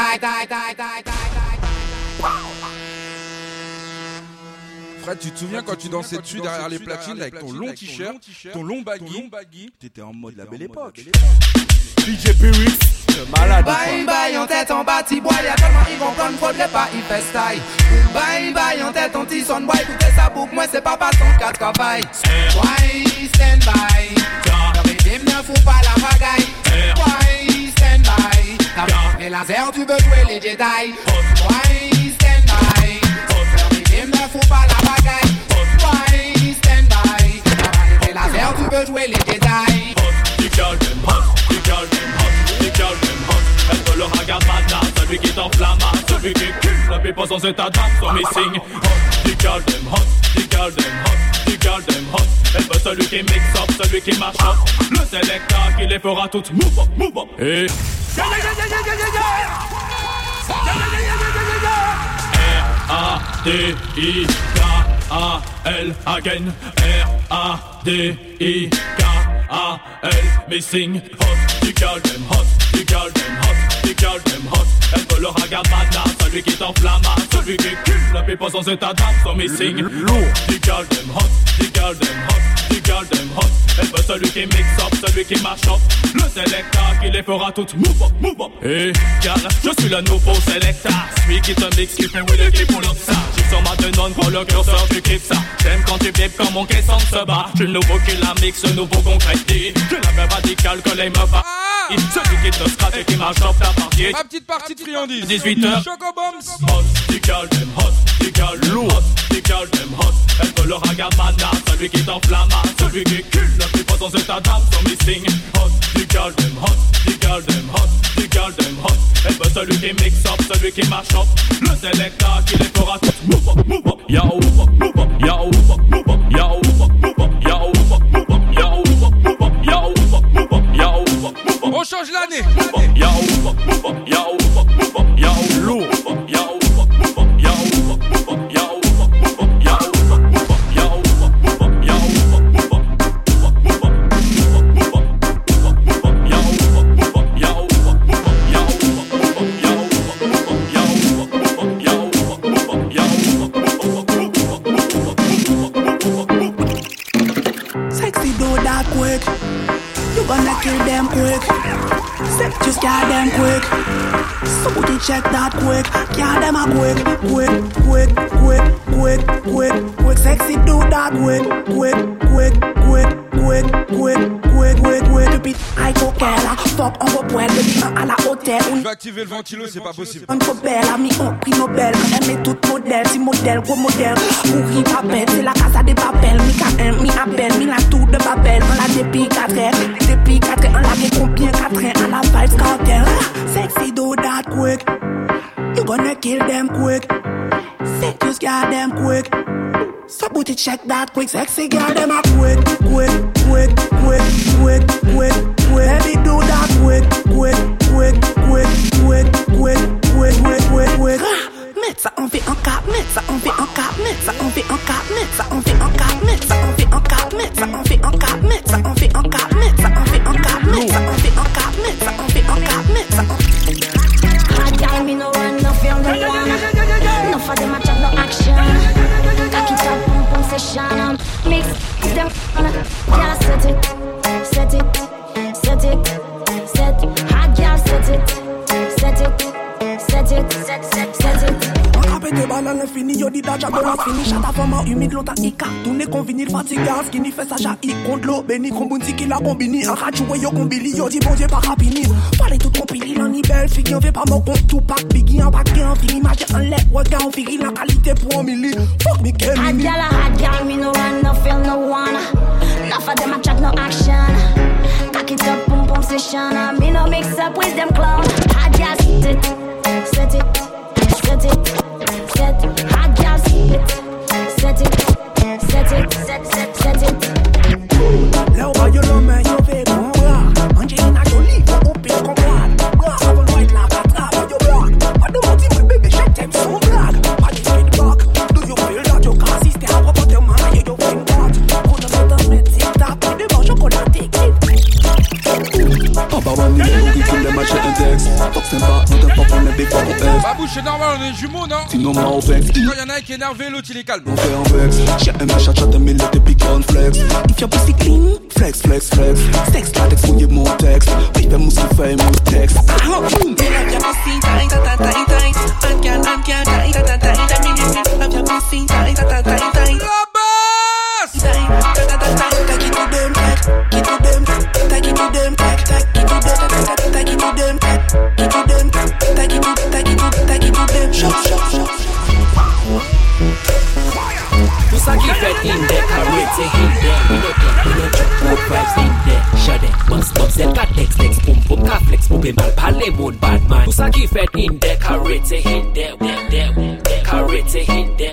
Fred, tu te souviens quand tu dansais dessus derrière les platines avec ton long t-shirt, ton long baggy T'étais en mode la belle époque. DJ Pyrix, malade. Bye bye en tête en bas, boy, y'a tellement ils vont prendre, faudrait pas style. Bye bye en tête en petit son boy, écoutez ça pour moi c'est pas bâton qu'à travail. Boy, stand by? Le rythme ne fout pas la pagaille. Boy, stand by? T'as pas les laser, tu veux jouer les Jedi. Boy, stand by? Le rythme ne fout pas la pagaille. Boy, stand by? T'as pas les laser, tu veux jouer les Jedi. The girl them hot, the girl them hot, the girl them hot. Elle veut le ragabada, celui qui t'enflamme, celui qui kill. La people sans état d'âme sont missing. Hot, the girl them hot, the girl them hot, the girl them hot. Elle veut celui qui mix up, celui qui marche up. Le sélecteur qui les fera toutes move up, move up. Et yeah, yeah, R-A-D-I-K-A-L again R-A-D-I-K-A-L Missing hot, the girl them hot, the girl them hot, the girl them hot Elle veut le madame, celui qui t'enflamme Celui qui cule la pipe sans état d'âme So missing lourd, the girl them hot, the girl them hot, the girl them hot Elle veut celui qui mix up, celui qui marche up. Le selecta qui les fera toutes. Move up, move up. Hey, gal, je suis le nouveau selecta Celui qui te mixe, qui fait qui pull up ça sur ma denone, prends le curseur, tu kiffes ça. J'aime quand tu bipes quand mon caisson se bat. J'suis le nouveau qui la mixe, le nouveau concrétise J'ai la même radicale que les meufs à Celui qui te scratch et qui marche up ta partie Ma petite partie de friandise. 18h Chocobombs. Hot, girl them hot, them hot, the girl them hot Elle veut le regard madame, celui qui t'enflamme Celui qui cule le plus fort dans état d'âme So missing. Hot, girl them hot, the girl them hot, the girl them hot Elle veut celui qui mix up, celui qui marche up Le selecta qui les fera move up, move up Yo, move up, move up, yo, move up, move up, yo, move up, move up, yo, move up, move up, yo, move up, move up, yo, move up, move up, yo, move up, move up On change l'année. Yo, move up, move up, yo, move up, move up, yo, lourd, yo, quick. You gonna kill them quick. Sex just get them quick. Somebody check that quick. Yeah, them a quick, quick, quick, quick, quick, quick, quick. Sexy do that quick, quick, quick, quick, quick, quick, quick, quick, quick. Depuis I go là, fuck on poêle, baby, un à la hôtel. Je vais activer le ventilo, c'est pas possible. On trop belle, ami, on prix Nobel. On aime tout modèle, si modèle, gros modèle. Courir papel, c'est la casa des papels. Mi K1, mi appel, mi la tour de Babel. On l'a depuis 4 heures, depuis 4 heures. On l'a fait combien? 4 heures, on la vibes cartel. Sexy do that quick. You gonna kill them quick. Just got them quick. So booty check that quick. Sexy girl, them a quick, quick, quick, quick, quick, quick, quick. Baby do that quick, quick, quick, quick, quick, quick, quick, quick, quick, quick. Mettre ça en fait en cap, mettre ça en fait en cap, mettre ça en fait en cap, mettre ça en fait en cap, Them, yeah, set it, set it, set it, set. Hard girl, set it, set it, set it, set, set, set it. Pété balle l'infini, yo dit d'aja de la fini Chata fama humide, l'autre ika Tourne kon vinil fatigué, skinny fait sa jaï Contre l'eau, béni, kon bounti qui la combini Un rachou, yo kombili, yo dit bon dieu pas rapini Fallait tout compili, l'en belle fille On veut pas mon compte, tout pack, biggie, en paquet, en fini Magie, en lait, regard, en fili, la qualité pour un milli Fuck me, quel Hard conversation. I me no mix up with them clowns. sinon ma obex. Quand y'en a qui est énervé, l'autre il est calme. On fait un vex. J'ai ma chat, mais il était piqué en flex. If y'a pussy clean, flex, flex, flex. Sex, latex, fouillez mon texte. Puis fais mon souffle, mon texte. Ah, oh, boum! open Al pale moun badman Tout sa ki fet in de Karete in de Karete in de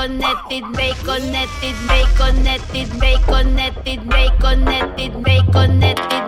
connected, make connected, make connected, make connected, make connected.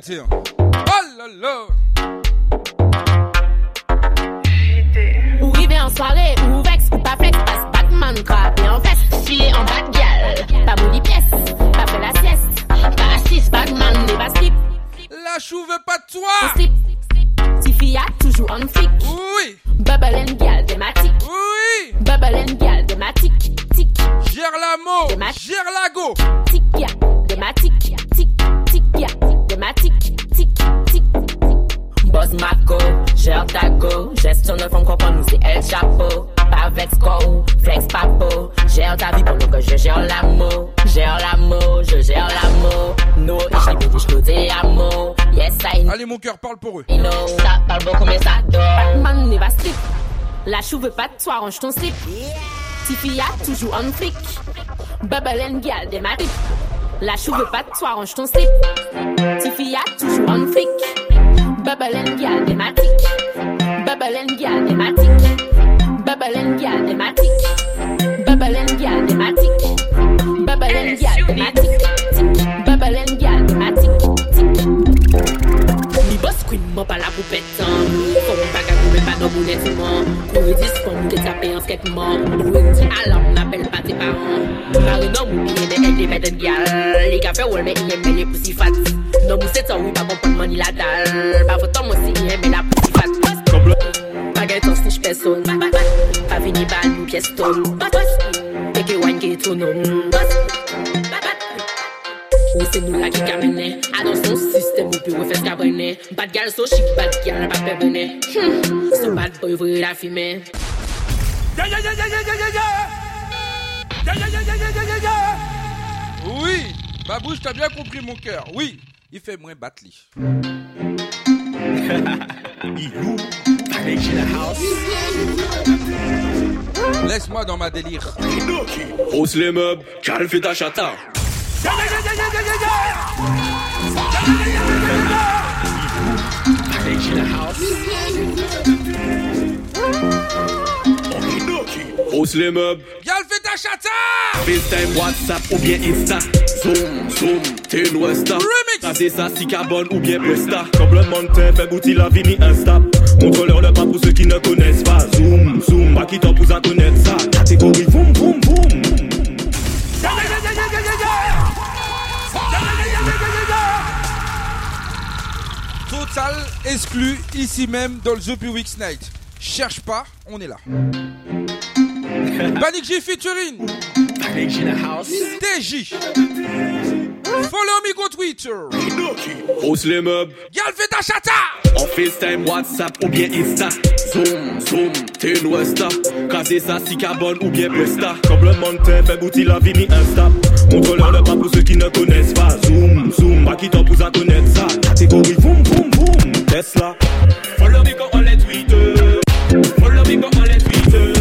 too. Allez mon cœur, parle pour eux Ça parle beaucoup mais ça Batman n'est pas slip. La chou veut pas de toi, range ton slip. Tiffy a toujours en flic. Bubble and gal, thématique. La chou veut pas de toi, range ton slip. Tiffy a toujours en flic. Bubble and gal, thématique. Bubble and gal, thématique. Bubble and gal, thématique. Bubble and gal, thématique. Bubble and gal, thématique. Tic. Queen mwen pala pou petan. Fon mwen baga pou mwen pa do moun etman Kouri dis fon mwen ke tapen an sketman Mwen di alam mwen apel pa te paran. Mari nan mwen miye de ek de meden gyal. Le gape wol men iye mwen le pousi fat. Nan mwen setan wou pa kompon mwen ila dal. Pa fotan mwen si iye mwen la pousi fat. Bagay ton snitch person Pa vini bal mwen pies ton. Peke wany ke tonon. Peke Ou se nou la ki kabene Adanson sistem ou pi ou fes kabene Bad gal so chik, bad gal pa pebene hmm. So bad boy vwe la fime Ya ya ya ya ya ya ya ya Ya ya ya ya ya ya ya ya Oui, ma bouche t'as bien compris mon cœur. Oui, il fait moins battre li Ilou, avec la house. Laisse-moi dans ma délire. Hausse les meubles, calme ta chata. Hausse les meubles. Y'a le fait! FaceTime, WhatsApp ou bien Insta. Zoom, zoom, t'es l'ouesta. Remix! ça, si carbone ou bien Presta. Comme le monte, fait bouti la vie mi instable. Contrôleur le pas pour ceux qui ne connaissent pas. Zoom, zoom, pas qui t'en pour connaître ça. Catégorie, boum, boum, boum. Total exclu ici même dans le The Weeks Night. Cherche pas, on est là. Panic J featuring TJ. Follow me go Twitter. Hausse les meubles, Gal, fais ta chata en FaceTime, WhatsApp ou bien Insta. Zoom, zoom, t'es une Westa. Casé ça, si carbone ou bien Presta. Complémentaire, fait goûter la vie ni Insta. Montre-leur le pas pour ceux qui ne connaissent pas. Zoom, zoom, pas qui t'en pousse à connaître ça. Catégorie, boum, boum, boum. Tesla. Follow me quand on les tweet. Follow me quand on les tweet.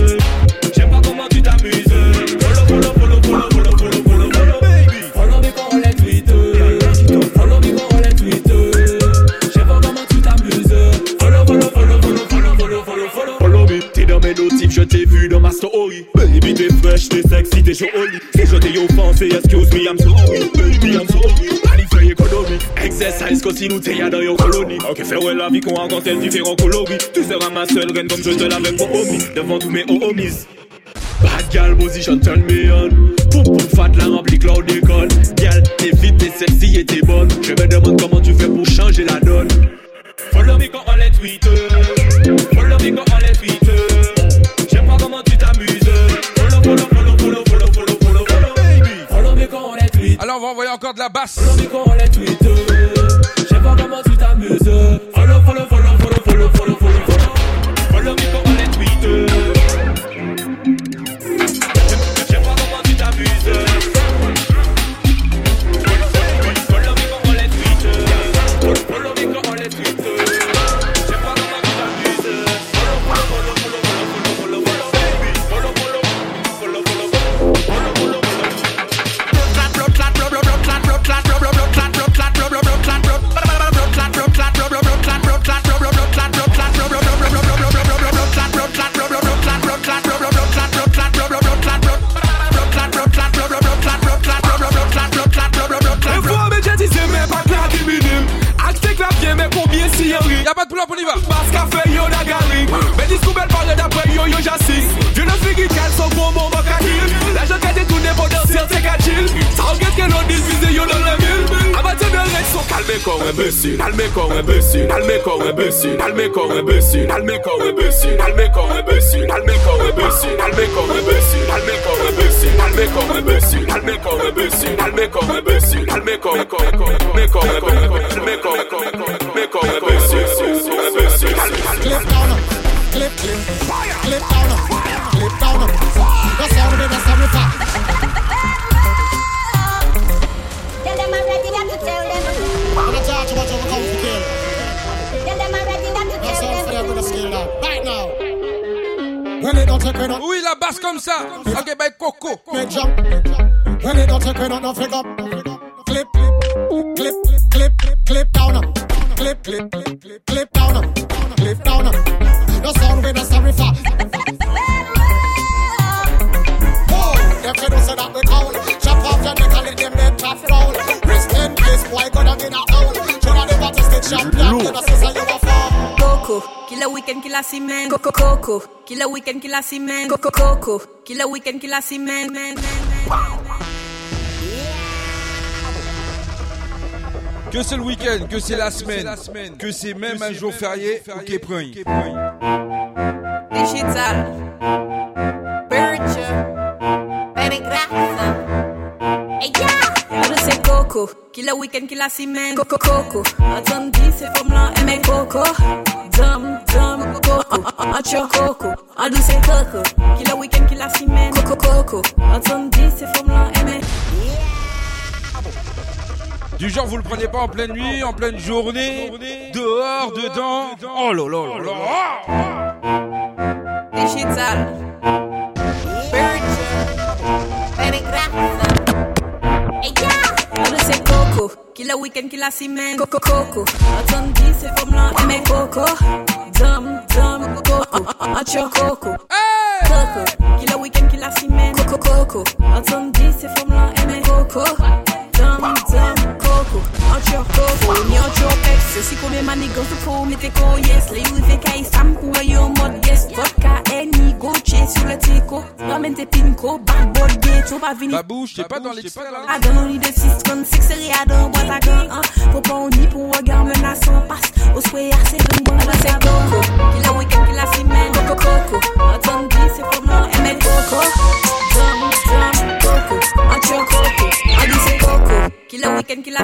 Je t'ai vu dans ma story. Baby, t'es fresh, t'es sexy, t'es joli. Si je t'ai offensé, excuse me, I'm sorry. Baby, I'm sorry. Planify économie. Exercise, nous t'es dans your colonie. Ok, fais ouais la vie qu'on rencontre différents coloris. Tu seras ma seule reine comme je te l'avais promis. Devant tous mes homies. Bad gal position turn me on Poum poum fat la rempli cloud déconne Gal t'es vite, t'es sexy et t'es bonne Je me demande comment tu fais pour changer la donne Follow me quand on les tweet Follow me quand on les tweet Alors on va envoyer encore de la basse. Follow follow, follow, follow, follow imbécile. Calmés comme imbécile. Calmés comme imbécile. Calmés comme imbécile. Calmés comme imbécile. Calmés comme imbécile. Calmés comme imbécile. Calmés comme imbécile. Calmés comme imbécile. Calmés comme imbécile. Calmés comme imbécile. Calmés comme imbécile. Calmés comme comme comme comme comme comme imbécile. Imbécile. Clip down, clip, clip, clip down, clip down. The sound Oui, la basse comme ça. Ok, bye, Coco. Clip, clip, clip, clip, clip, clip down. Clip, clip, clip, clip, kila semaine. Coco Coco, kila weekend kila semaine. Coco Coco, kila weekend kila semaine. Que c'est le week-end, que c'est la semaine, que c'est même un jour férié. Ok, prends. Digital. Peligrosa. Hey, yeah. Je sais Coco, kila weekend kila semaine. Coco Coco, attendez ces femmes-là aimer Coco. Dum dum Coco, atcho Coco. Adou c'est Coco, kila weekend kila semaine. Coco Coco, attendez ces femmes-là aimer. Du genre, vous le prenez pas en pleine nuit, en pleine journée, dehors, dedans. Oh là là là là. Digital. Birch. Peligrosa. coco. Weekend, killer semen. Coco, coco. Attendez, c'est comme là, mais coco. Dum, dum, coco. Attire coco. Coco. Killer weekend, killer semen. Coco, coco. Attendez, c'est comme là, mais coco. Dum, dum, coco. An chorko, fon yon chorpek Se si kome manigans ou fome te koyes Le yu veka isam kouwe yo mod yes Vodka e ni sur le teko Ramen te pinko, barbol geto Pa vini Babou, j'te pas dans l'extrait ni de adan pa ou ni pou wagan menasan Pas, ou ven bon la se Ki la ki la koko koko Atan di se fom nan koko koko se koko Ki la ki la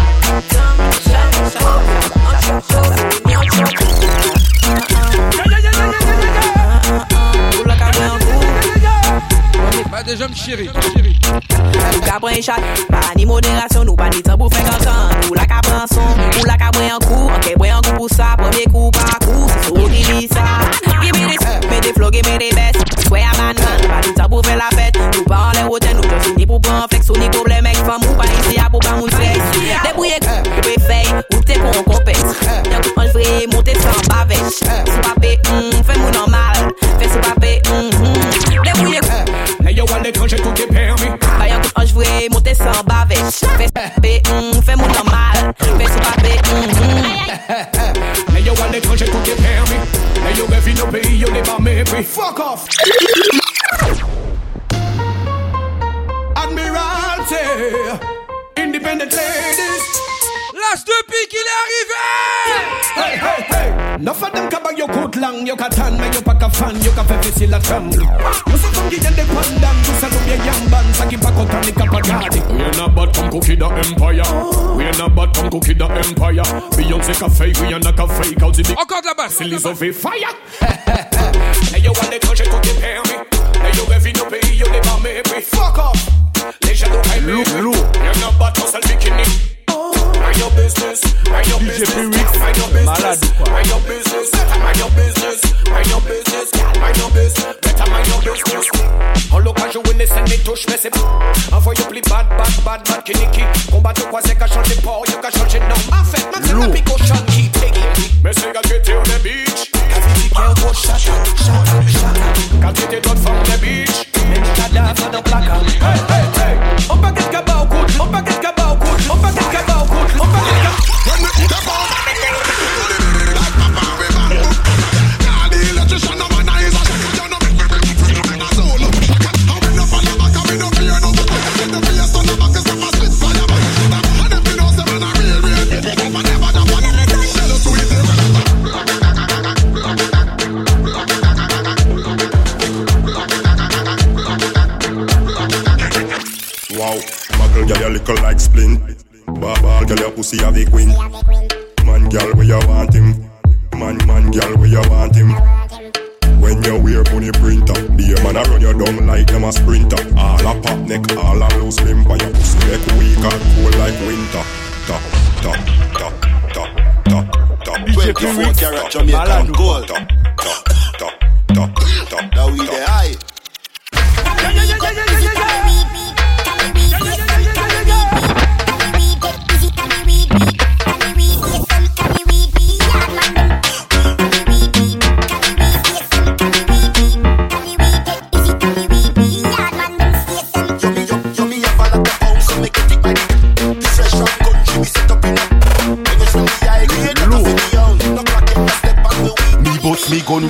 deja m chiri Nou ka pren chak, pa ni moderasyon Nou pa ni tan pou frekansan Nou la ka pren son, nou la ka pren an kou An ke pren an kou pou sa, pren de kou pa kou Se sou di li sa Gime de sou, me de flow, man man, nou pa ni la fèt Nou pa an lè woten, nou te fini pou pren flek Sou ni problem ek fam, ou pa isi a pou pa moun sek Debouye kou, ou pe fey, ou te kon kompet Nyan kou an vre, monte san pa vech Sou pa pe, Kan jè koute permi Bayan kout anj vwe, mote san bave Fè be, fè moun yo yo yo me Fuck off. long, you can tan, make you pack a fan, you can pepper still a tram. Musa fungi and the pandan, Musa do be a young band, Saki pack out and the capagardi. We are not but come cookie the empire. We are not but come cookie the empire. Beyonce fake, we are not fake. cause it be. Oh, God, la basse. Silly Sophie, fire. Hey, you want the country cookie pair me? Hey, you every no pay, you never make me. Fuck off. Les jaloux, I mean. Look, look. You're not but hustle bikini. Mind your business, mind your business, mind your business, mind your business, mind your business, mind your business, mind your business, better mind your business. On l'occasion, on essaie de toucher, mais c'est Envoie yo plus bad, bad, bad, bad, kiniki. Combat de quoi c'est qu'à changer port, yo qu'à changer nom. En fait, même c'est la pico shot qui piggy. Mais c'est qu'à quitter on the beach. Quand t'étais toute from the beach. Mais cadavre dans placard. Hey, hey, Ball girl, your pussy have a queen. Man, girl, where you want him? Man, man, girl, where you want him? When you wear bunny printer, be a man a run you down like them a sprinter. All a pop neck, all a loose limb, but your pussy make weak and cold like winter. Ta, ta, ta, ta, ta, ta. 24 karat Jamaican gold. Ta, ta, ta, ta, ta. Now we the high. Gun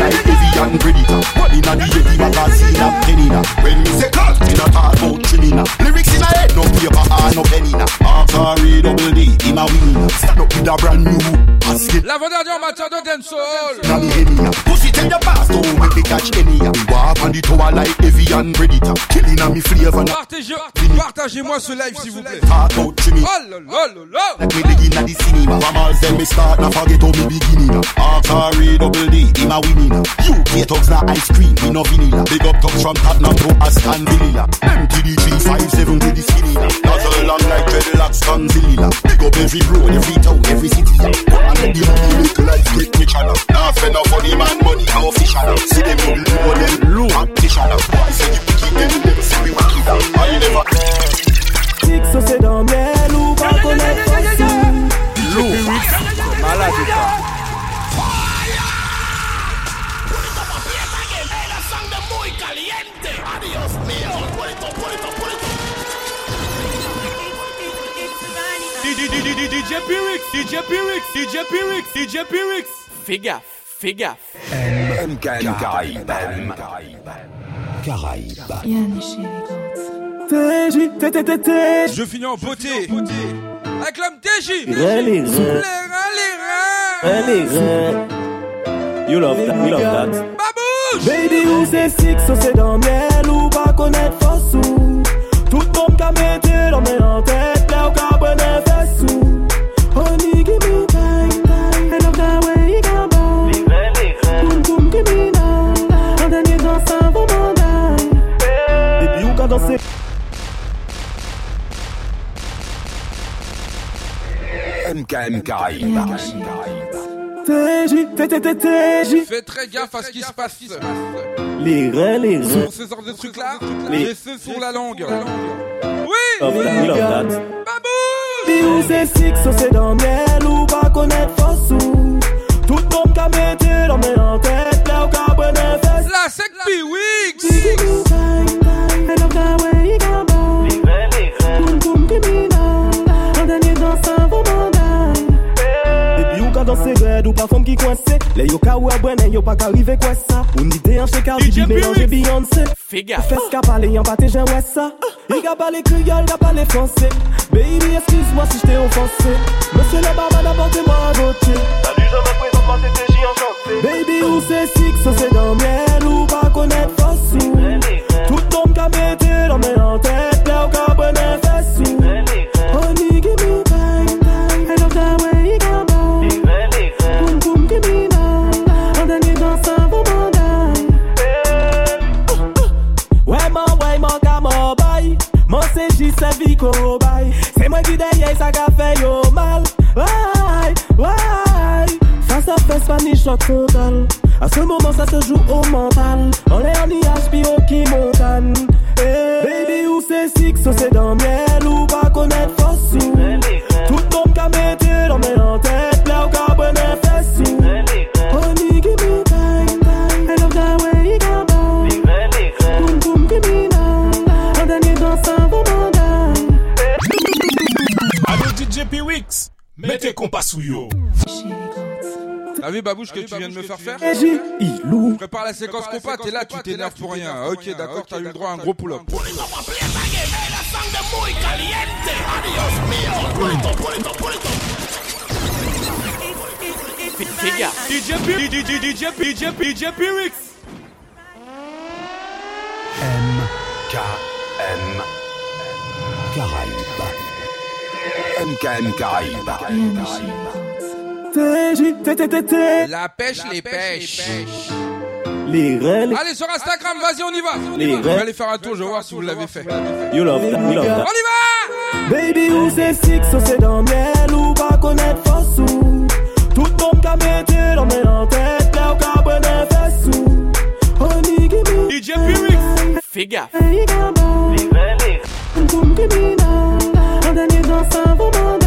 like heavy and predator. One inna the heavy magazine of penina When me say cut, me not talk about trimina Lyrics in a head, no paper or no penina Archery double D, him a winner Stand up with a brand new basket. L'avant-dernier amateur de dancehall. Me henia Pussy tell your catch any like and predator. Killing a me flavor Partagez- Partagez-moi ce live s'il vous plaît. Talk about trimina Oh. Like me the cinema. Mammals then me start now forget how me beginning Archery double D, him a winning UK thugs na ice cream, we no vanilla Big up thugs from Tottenham to Aston Villa MTD 357 with the skinny Nozzle long like dreadlocks Godzilla Big up every road, every town, every city And let the money make life get richer now Now spend no funny man money, no official See them in low, them low Tactician Why say you wicked, them never see me wicked I never Six, c'est dans miel ou pas connaître Malade ou pas DJ Pyrix, DJ Pyrix, DJ Pyrix, DJ Pyrix. Fais gaffe, fais gaffe. MKM Caraïbes. Caraïbes. TJ. Je finis en beauté. Avec l'homme TJ. Reins. Hey, reins. You love that, you love that. Babouche. Baby, ou c'est six, c'est dans miel ou pas connaître Fossou. Tout le monde qu'a metté dans en tête, là où qu'a Dansé. MKM Caraïbes. TJ, TTTJ. Fais très gaffe à ce qui se passe. Les reins, les reins. Sur ces sortes de trucs-là, Les- laissez sur la langue. Oui that. Puis où c'est six, ça c'est dans miel ou pas connaître force ou Tout le monde dans mes en tête, là où qu'a bonne fesse La sec red ou pa femme qui coince. Les yo ka ou abwene yo pa ka rive kwa sa Ou ni de an che Cardi B mélange Beyoncé. Fais gaffe. Fes ka pale yon pate jen wè sa I ka pale kriol, ka pale français. Baby excuse-moi si j't'ai offensé. Monsieur le barman apportez-moi un votier Salut je me présente moi c'est TJ enchanté. Baby ou c'est six, ça c'est dans miel ou pas connaître ou Tout le monde ka mette dans mes en C'est moi qui derrière ça qu'a fait yo mal. Ouais, ouais Face à face, panique, choc total. À ce moment, ça se joue au mental. On est en IH, puis au qui montagne Eh, Baby, où c'est six, ça c'est dans miel Ou pas connaître force ou Tout le monde qu'a mettre dans mes en mettez compas sous yo. T'as vu Babouche que tu viens de me faire faire Prépare la séquence compas, t'es là, tu t'énerves pour rien. Ok, d'accord, t'as eu le droit à un gros pull-up. DJ P, DJ, DJ DJ P, DJ P-Wix. MKM Caraïbes. MKM Caraïbes. La pêche, les pêches. Les les Allez sur Instagram, vas-y, on y va. On Les va. Je vais vrais. aller faire un tour, je vais voir si vous l'avez fait. You love that, you love that On y va Baby, où c'est six, c'est dans miel ou pas connaître ou Tout le monde dans mes en tête Là où qu'a bonne fesse ou give me DJ. Fais gaffe. Got boy Boom boom criminal En dernier dans ça vaut mon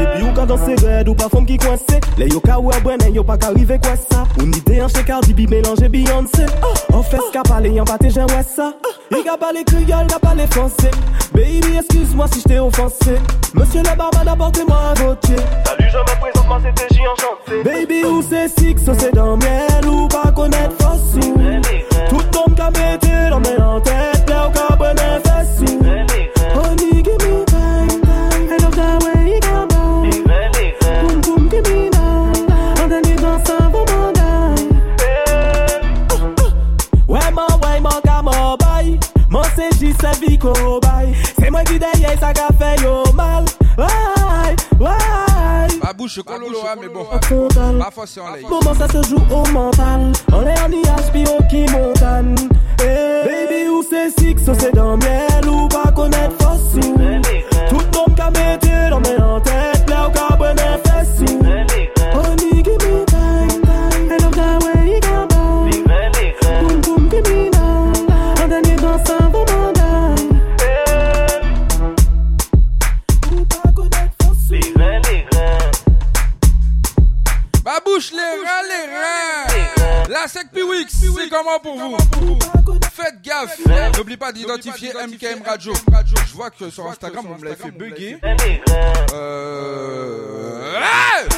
Et puis ou ka danse red ou pa femme qui coince Les yo ka ou abwene yo pa ka rive kwa sa Ou ni de an che Cardi B mélange Beyoncé. En fes ka pale yon pate jen wè sa I ka pale kriol, ka pale français. Baby excuse-moi si j't'ai offensé. Monsieur le barman apportez-moi un votier Salut je me présente moi c'est TJ enchanté. Baby où c'est six, ça c'est dans miel ou pas connaître force ou. Tout le monde ka mette dans mes en C'est Vico boy C'est moi qui derrière ça qu'a fait yo mal. Ouais, ouais Babouche, cololo, ah, mais bon. Total. Pas forcé en l'air. Comment ça se joue au mental? On est en IH puis au qui montagne. Eh, Baby où c'est six, c'est dans miel ou pas connaître force ou Tout le monde mettre dans mes en tête Là où qu'a bonne pour vous Faites gaffe. N'oublie pas d'identifier MKM Radio. Je vois que sur Instagram, on me l'avait fait bugger. Euh... hey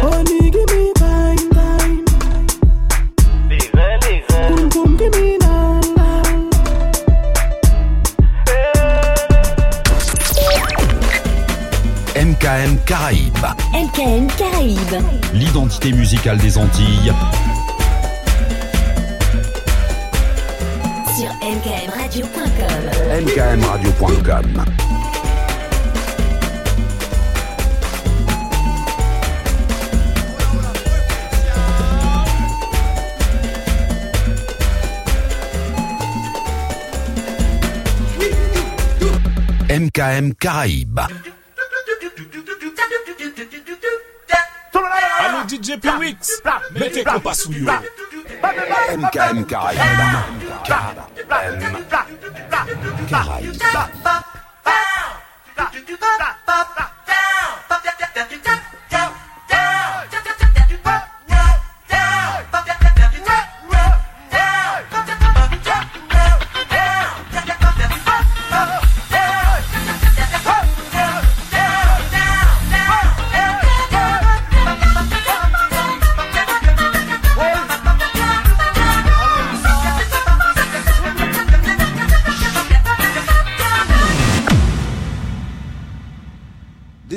Honey, give me time, time. Boom, boom, give me MKM Caraïbes. MKM Caraïbes. L'identité musicale des Antilles. Sur mkmradio.com. MKMradio.com. MKM Caraïbes. DJ P. Yo. MK, MK, MK, MK, MK,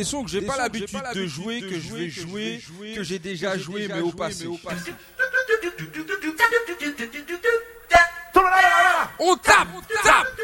sons que j'ai pas l'habitude de jouer, que je vais jouer, que j'ai déjà joué, mais au passé. On tape, tape, tape,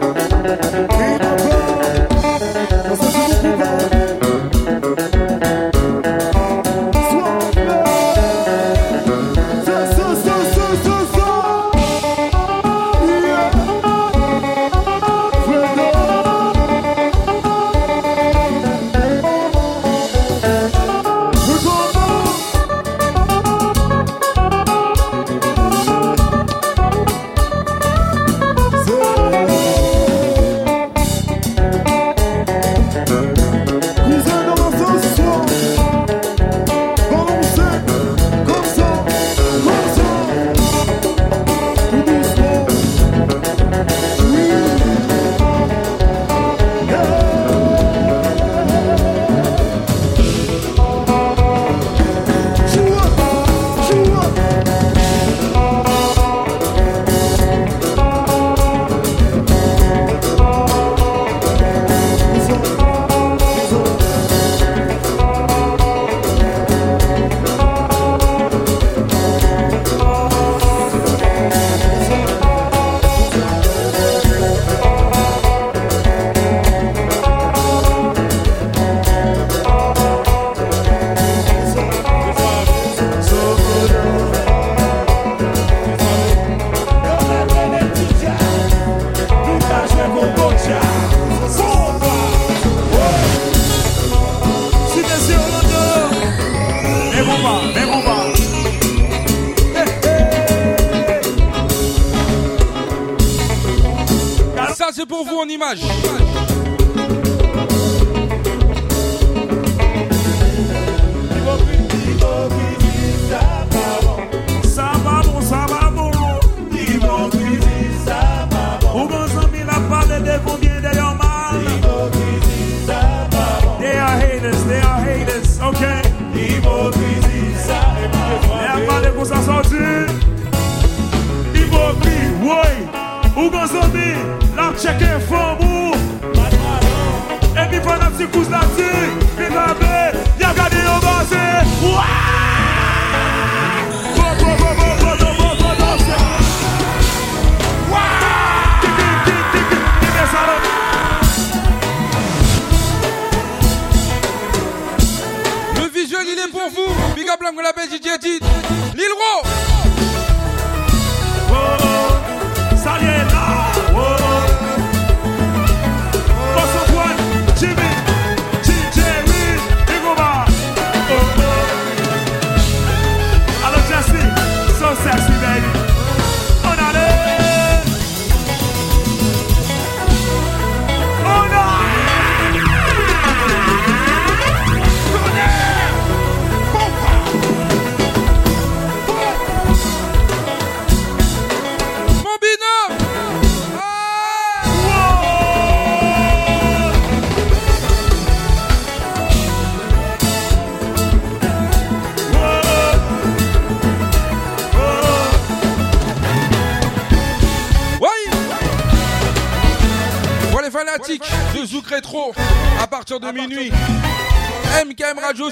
People.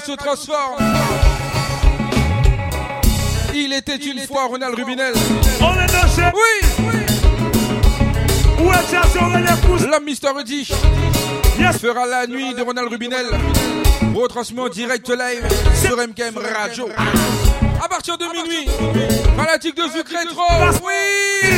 Se transforme. Il était une fois Ronald Rubinel. On est Oui. Où est L'homme Mister Rudy fera la nuit de Ronald Rubinel. Retransmission en direct live sur MKM Radio. À partir de minuit, fanatique de Zouk Rétro. Oui.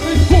love is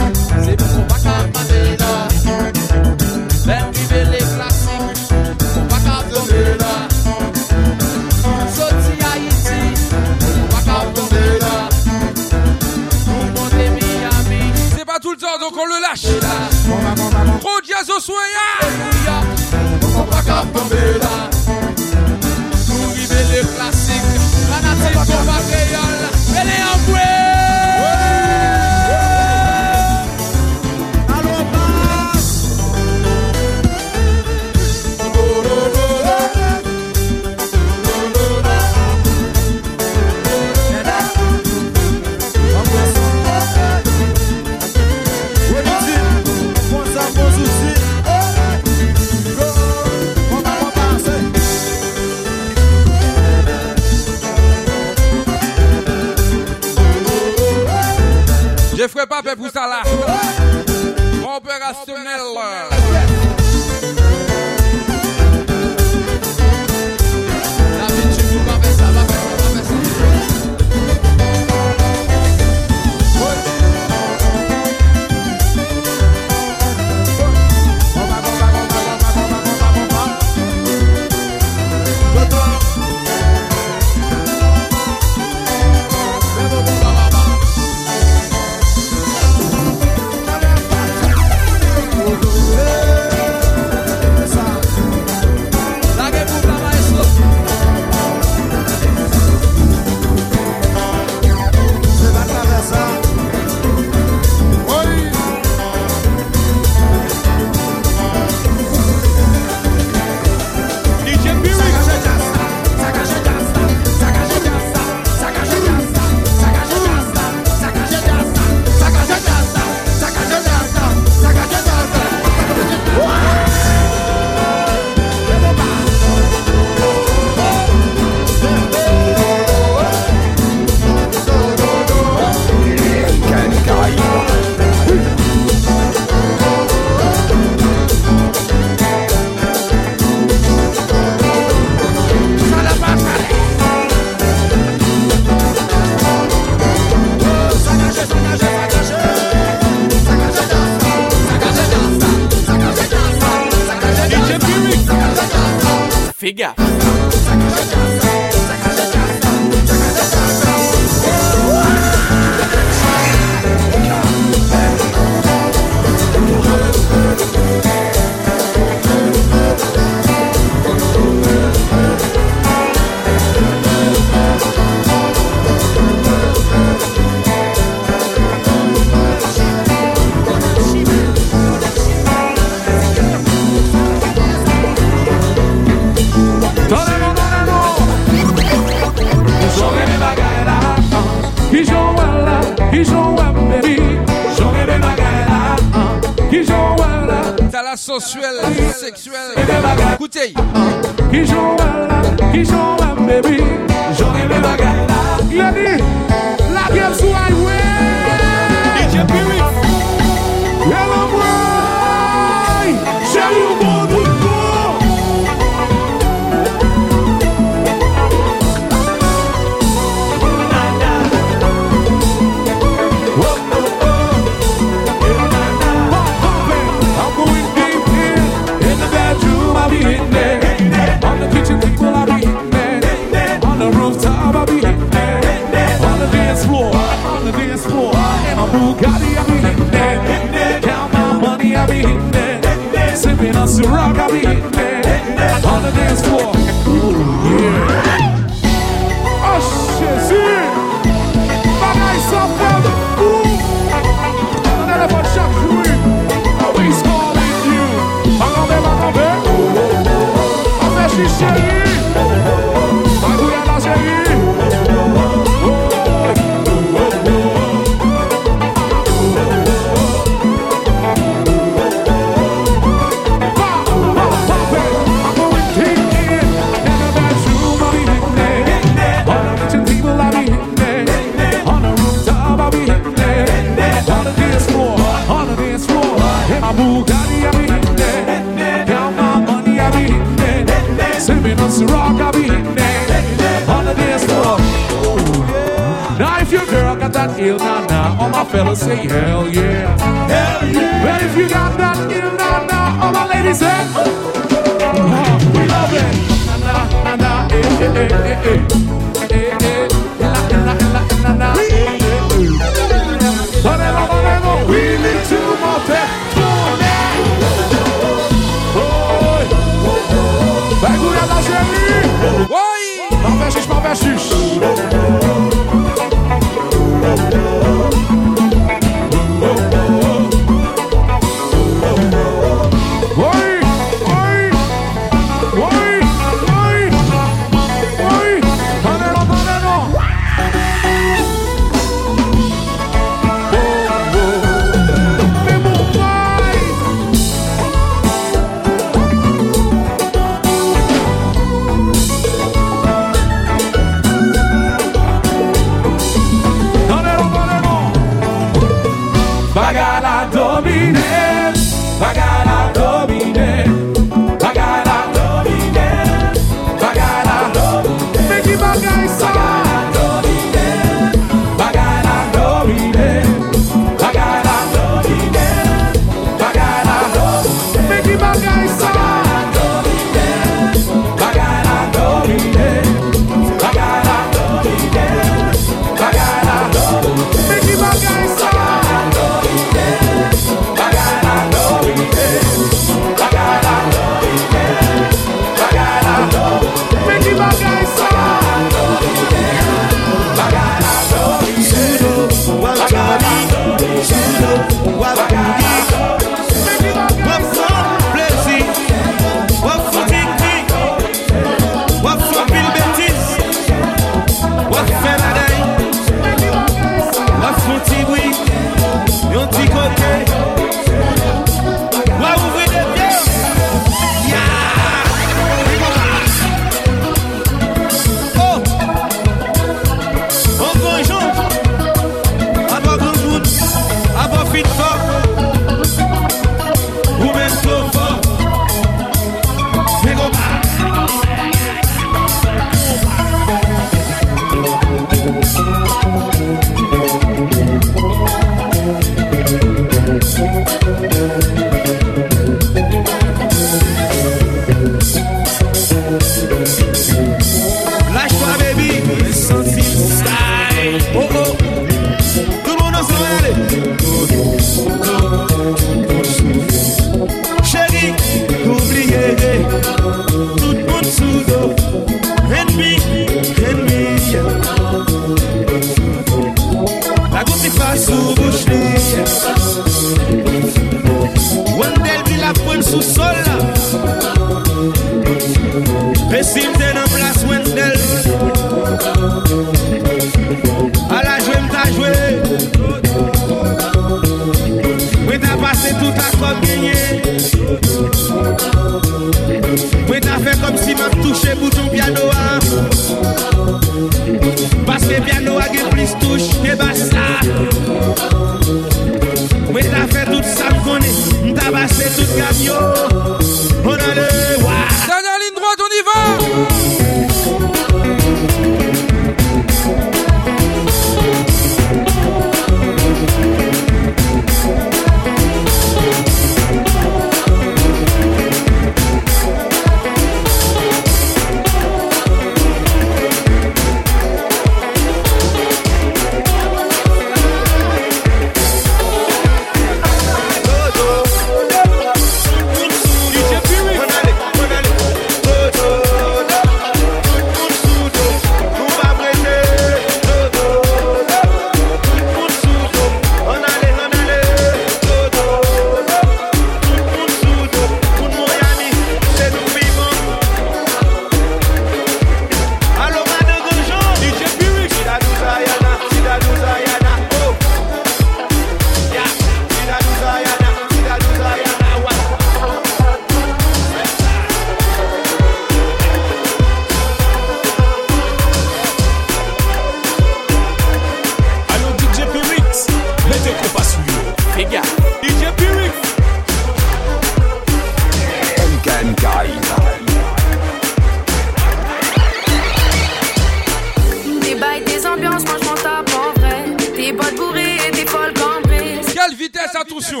attention.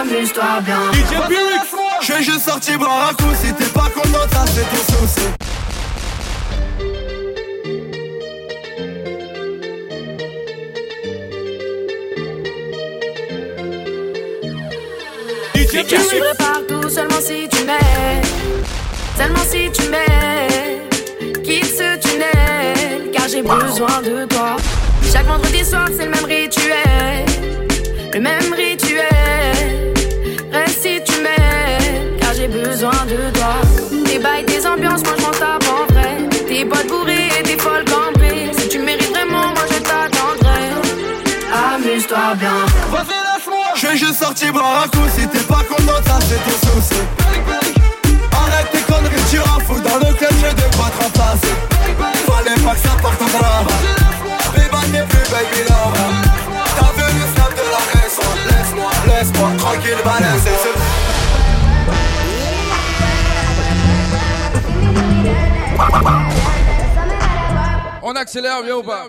Amuse-toi bien. DJ Pyrix. Je suis juste sorti boire un coup. Si t'es pas content, ça c'est ton souci. DJ Je serai partout seulement si tu m'aimes. Seulement si tu m'aimes. Quitte ce tunnel, car j'ai besoin de toi. Chaque vendredi soir, c'est le même rituel. Le même rituel. Reste si tu m'aimes, car j'ai besoin de toi. Des bails, des ambiances, moi je m'en tape en vrai. Tes boîtes bourrées et tes folles cambrées. Si tu mérites vraiment, moi je t'attendrai. Amuse-toi bien. Je suis juste sorti boire un coup. Si t'es pas content, ça c'est ton souci. Arrête tes conneries, tu rafous dans le club, j'ai de quoi te remplacer. Fallait pas que ça parte en drame. Baby love. T'as vu le snap de la raison. Laisse-moi, laisse-moi tranquille, balance. On accélère, viens ou pas?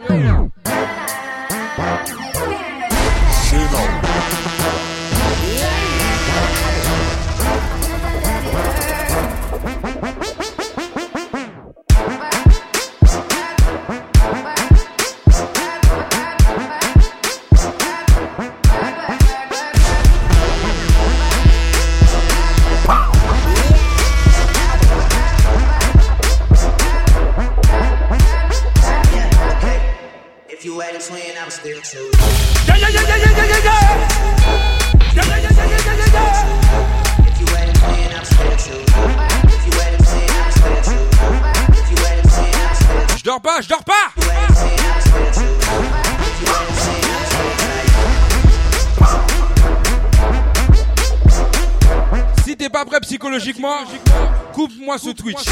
Psychologiquement, coupe-moi ce Twitch.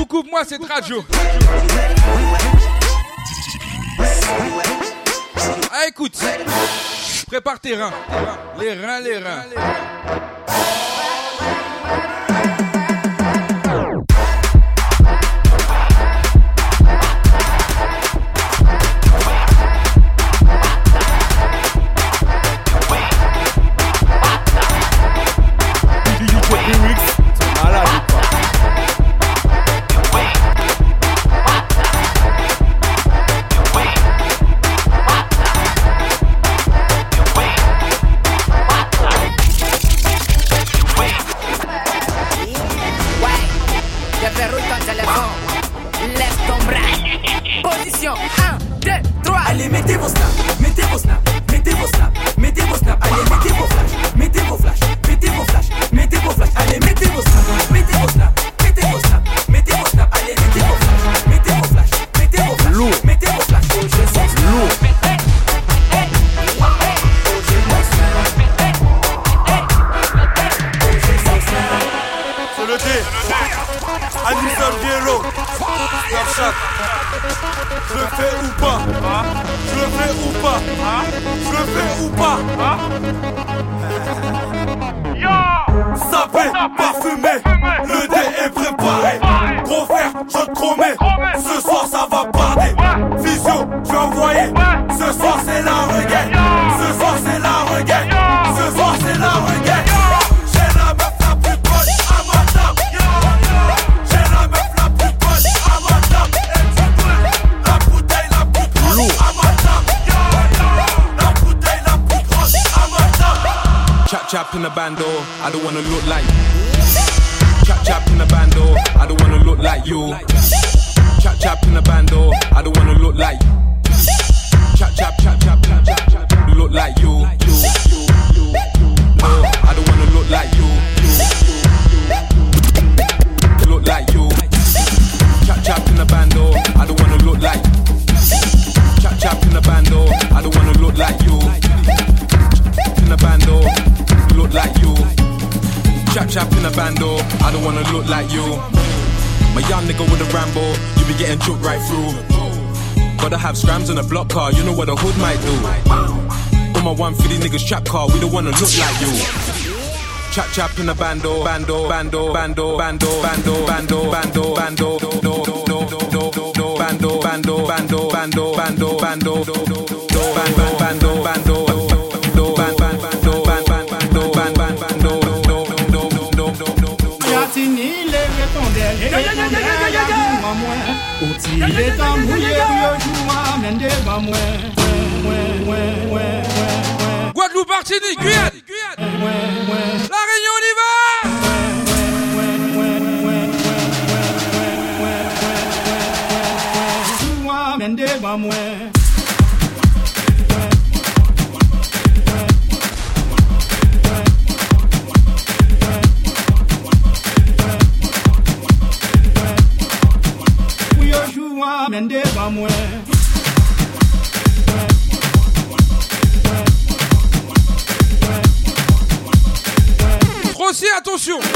Ou coupe-moi cette radio. Ah écoute, prépare tes reins. Les reins, les reins. The bando, I don't wanna look like. Chap chap in the bando, I don't wanna look like you. Chap chap in the bando, I don't wanna look like. Chap chap chap chap chap chap chap. Look like you. No, I don't wanna look like you. Look like you. Chap chap in I don't wanna look like. Chap chap in I don't wanna look like you. In the bando, look like you. Chap chap in the bando, I don't wanna look like you. My young nigga with a Rambo, you be getting choked right through. Gotta have scrams on a block car, you know what a hood might do. On my 150 niggas trap car, we don't wanna look like you. Chap chap in the bando, bando, bando, bando, bando, bando, bando, bando, bando, do, do, do, do, do, do, do, bando, bando, bando, bando, bando, bando, do, do, Otile tan mouye yo jouan mende ba mwen Guadeloupe, Martinique, Guyane. La Réunion, on y va. Jouan mende ba mwen attention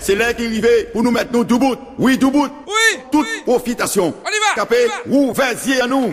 c'est l'heure qui arrive pour nous mettre nous tout bout. Oui, tout bout. Oui. Toute profitation. On y va. Capé, ou vas-y à nous.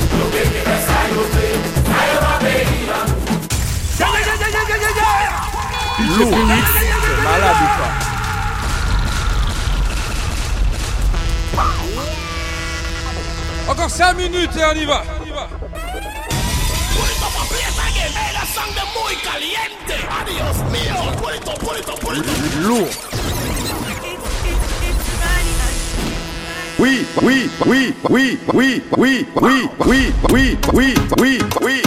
C'est malade ou pas Encore 5 minutes et on y va. Pulito, pulito, pulito. Lourd. oui, oui, oui, oui, oui, oui, oui, oui, oui, oui, oui, oui,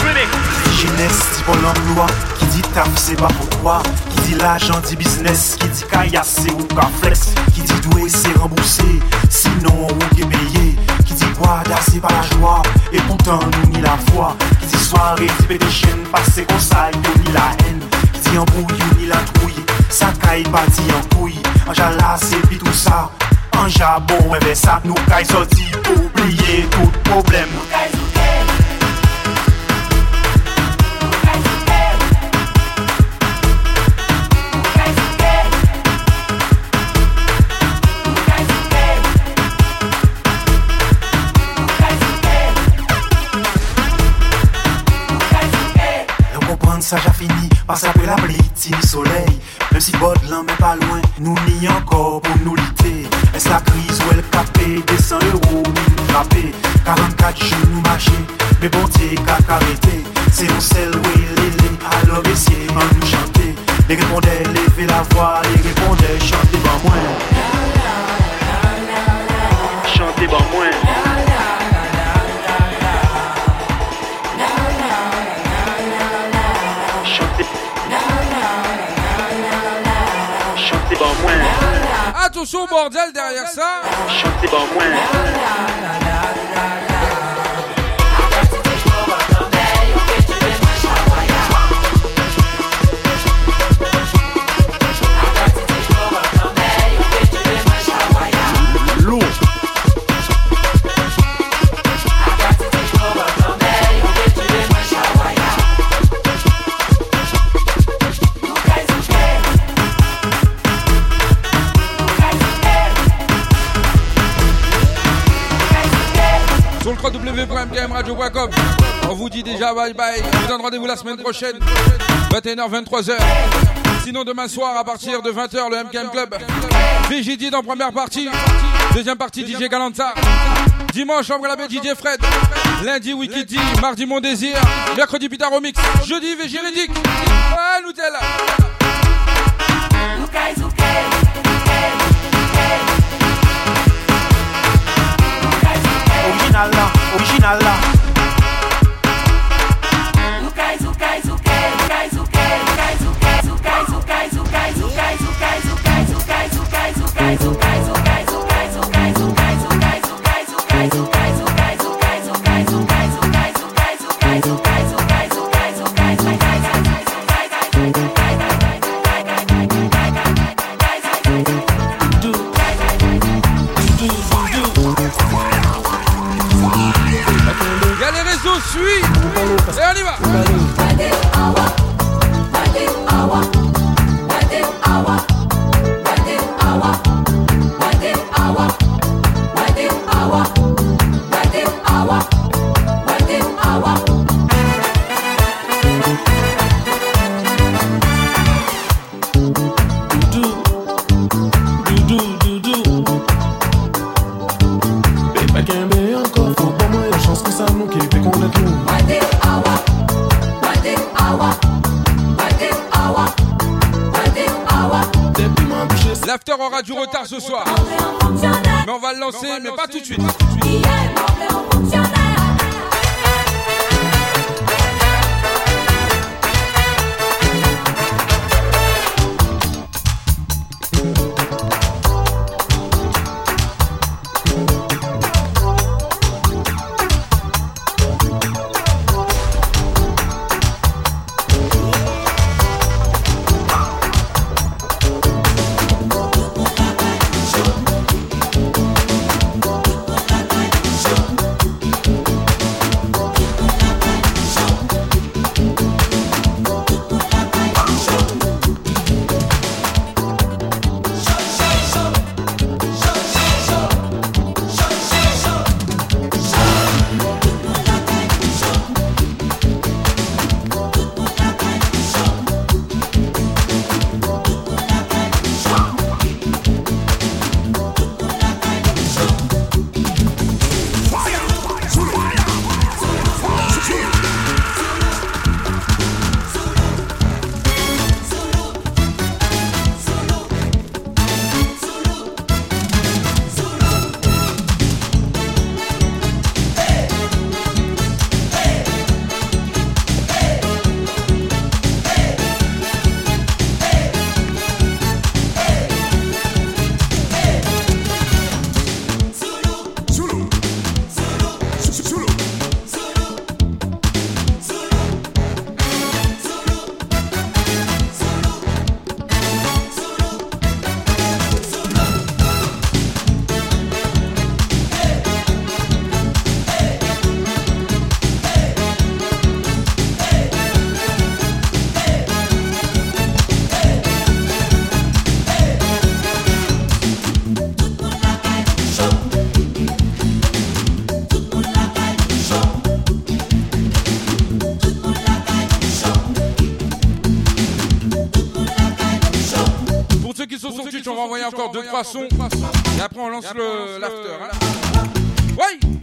Remix. Jeunesse dit bon emploi, qui dit taf c'est pas pour toi, qui dit l'argent dit business, qui dit caillasse c'est ou flex, qui dit doué c'est remboursé, sinon on est payé, qui dit guada c'est pas la joie, et pourtant nous ni la foi, qui dit soirée dit comme ça yo ni la haine, qui dit embrouille ni la trouille, ça caille pas dit en couille, Anja la sepi tout sa Anja bon webe sa Nou kay soti, oubliye tout problem Nou kay fini la pli, ti mi soley si bot n'est mais pas loin, nous ni encore pour nous lutter. Est-ce la crise où elle tape? Des 100 euros, nous nous 44 jours, nous marchons, mais bon, t'es qu'à carréter, c'est mon sel, où est-ce Alors essayez, nous chanter, les répondaient, levez la voix, les répondaient, chantez bas moins. Chantez moins. toujours bordel derrière ça. Déjà bye bye. On vous donne rendez-vous la semaine prochaine. 21h, 23h. Sinon, demain soir, à partir de 20h, le MKM Club. VJD dans première partie. Deuxième partie, DJ Galanta. Dimanche, Chambre la baie, DJ Fred. Lundi, Wikiti. Mardi, Mon Désir. Mercredi, Peter Remix. Jeudi, VJ Riddick. Ouais, Nutella. Original là, original là Kaizo, Kaizo. son titre, on va envoyer encore deux, trois sons. Et après, on lance l'after. Hein. Ouais!